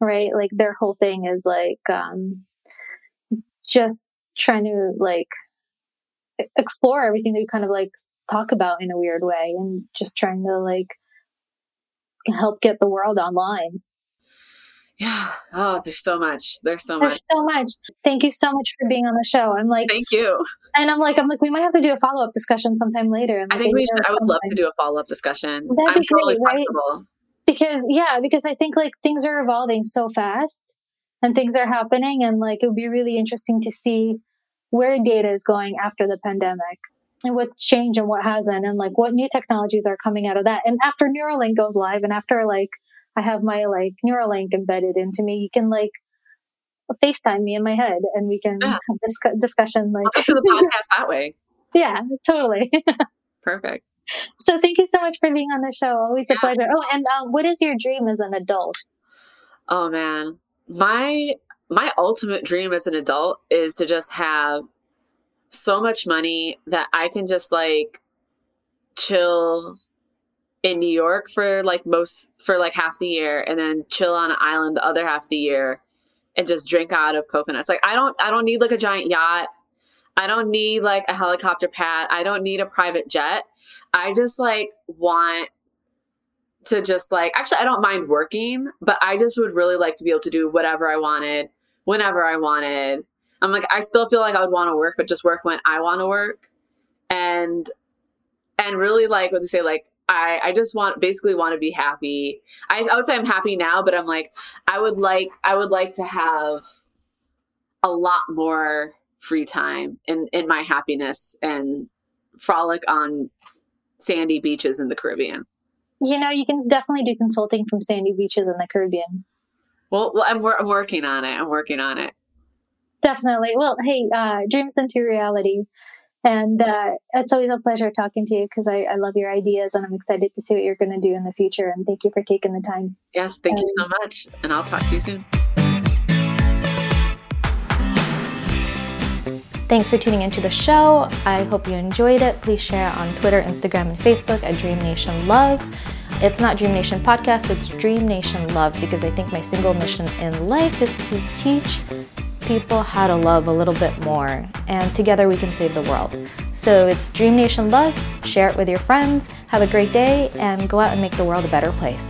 A: right? Like their whole thing is like um, just trying to like explore everything that you kind of like talk about in a weird way and just trying to like help get the world online.
B: Yeah. Oh, there's so much. There's so
A: there's
B: much.
A: so much. Thank you so much for being on the show. I'm like,
B: thank you.
A: And I'm like, I'm like, we might have to do a follow up discussion sometime later.
B: I think we should. I would love to do a follow up discussion. That'd I'm be totally great, flexible.
A: Right? Because yeah, because I think like things are evolving so fast and things are happening, and like it would be really interesting to see where data is going after the pandemic and what's changed and what hasn't and like what new technologies are coming out of that. And after neuralink goes live and after like i have my like neuralink embedded into me you can like facetime me in my head and we can yeah. have this discussion like
B: to the podcast that way.
A: Yeah totally.
B: Perfect.
A: So thank you so much for being on the show. Always a pleasure. Oh and um, what is your dream as an adult?
B: Oh man. My my ultimate dream as an adult is to just have so much money that I can just like chill in New York for like most for like half the year and then chill on an island the other half the year and just drink out of coconuts. Like I don't I don't need like a giant yacht. I don't need like a helicopter pad. I don't need a private jet. I just like want to just like actually I don't mind working, but I just would really like to be able to do whatever I wanted whenever I wanted. I'm like, I still feel like I would want to work, but just work when I want to work. And, and really like what to say, like, I, I just want basically want to be happy. I, I would say I'm happy now, but I'm like, I would like, I would like to have a lot more free time in, in my happiness and frolic on sandy beaches in the Caribbean.
A: You know, you can definitely do consulting from sandy beaches in the Caribbean.
B: Well, well I'm, I'm working on it. I'm working on it.
A: Definitely. Well, hey, uh, dreams into reality. And uh, it's always a pleasure talking to you because I, I, love your ideas and I'm excited to see what you're going to do in the future. And thank you for taking the time.
B: Yes, thank you so much. And I'll talk to you soon.
C: Thanks for tuning into the show. I hope you enjoyed it. Please share on Twitter, Instagram, and Facebook at Dream Nation Love. It's not Dream Nation Podcast, it's Dream Nation Love because I think my single mission in life is to teach people how to love a little bit more, and together we can save the world. So it's Dream Nation Love. Share it with your friends. Have a great day and go out and make the world a better place.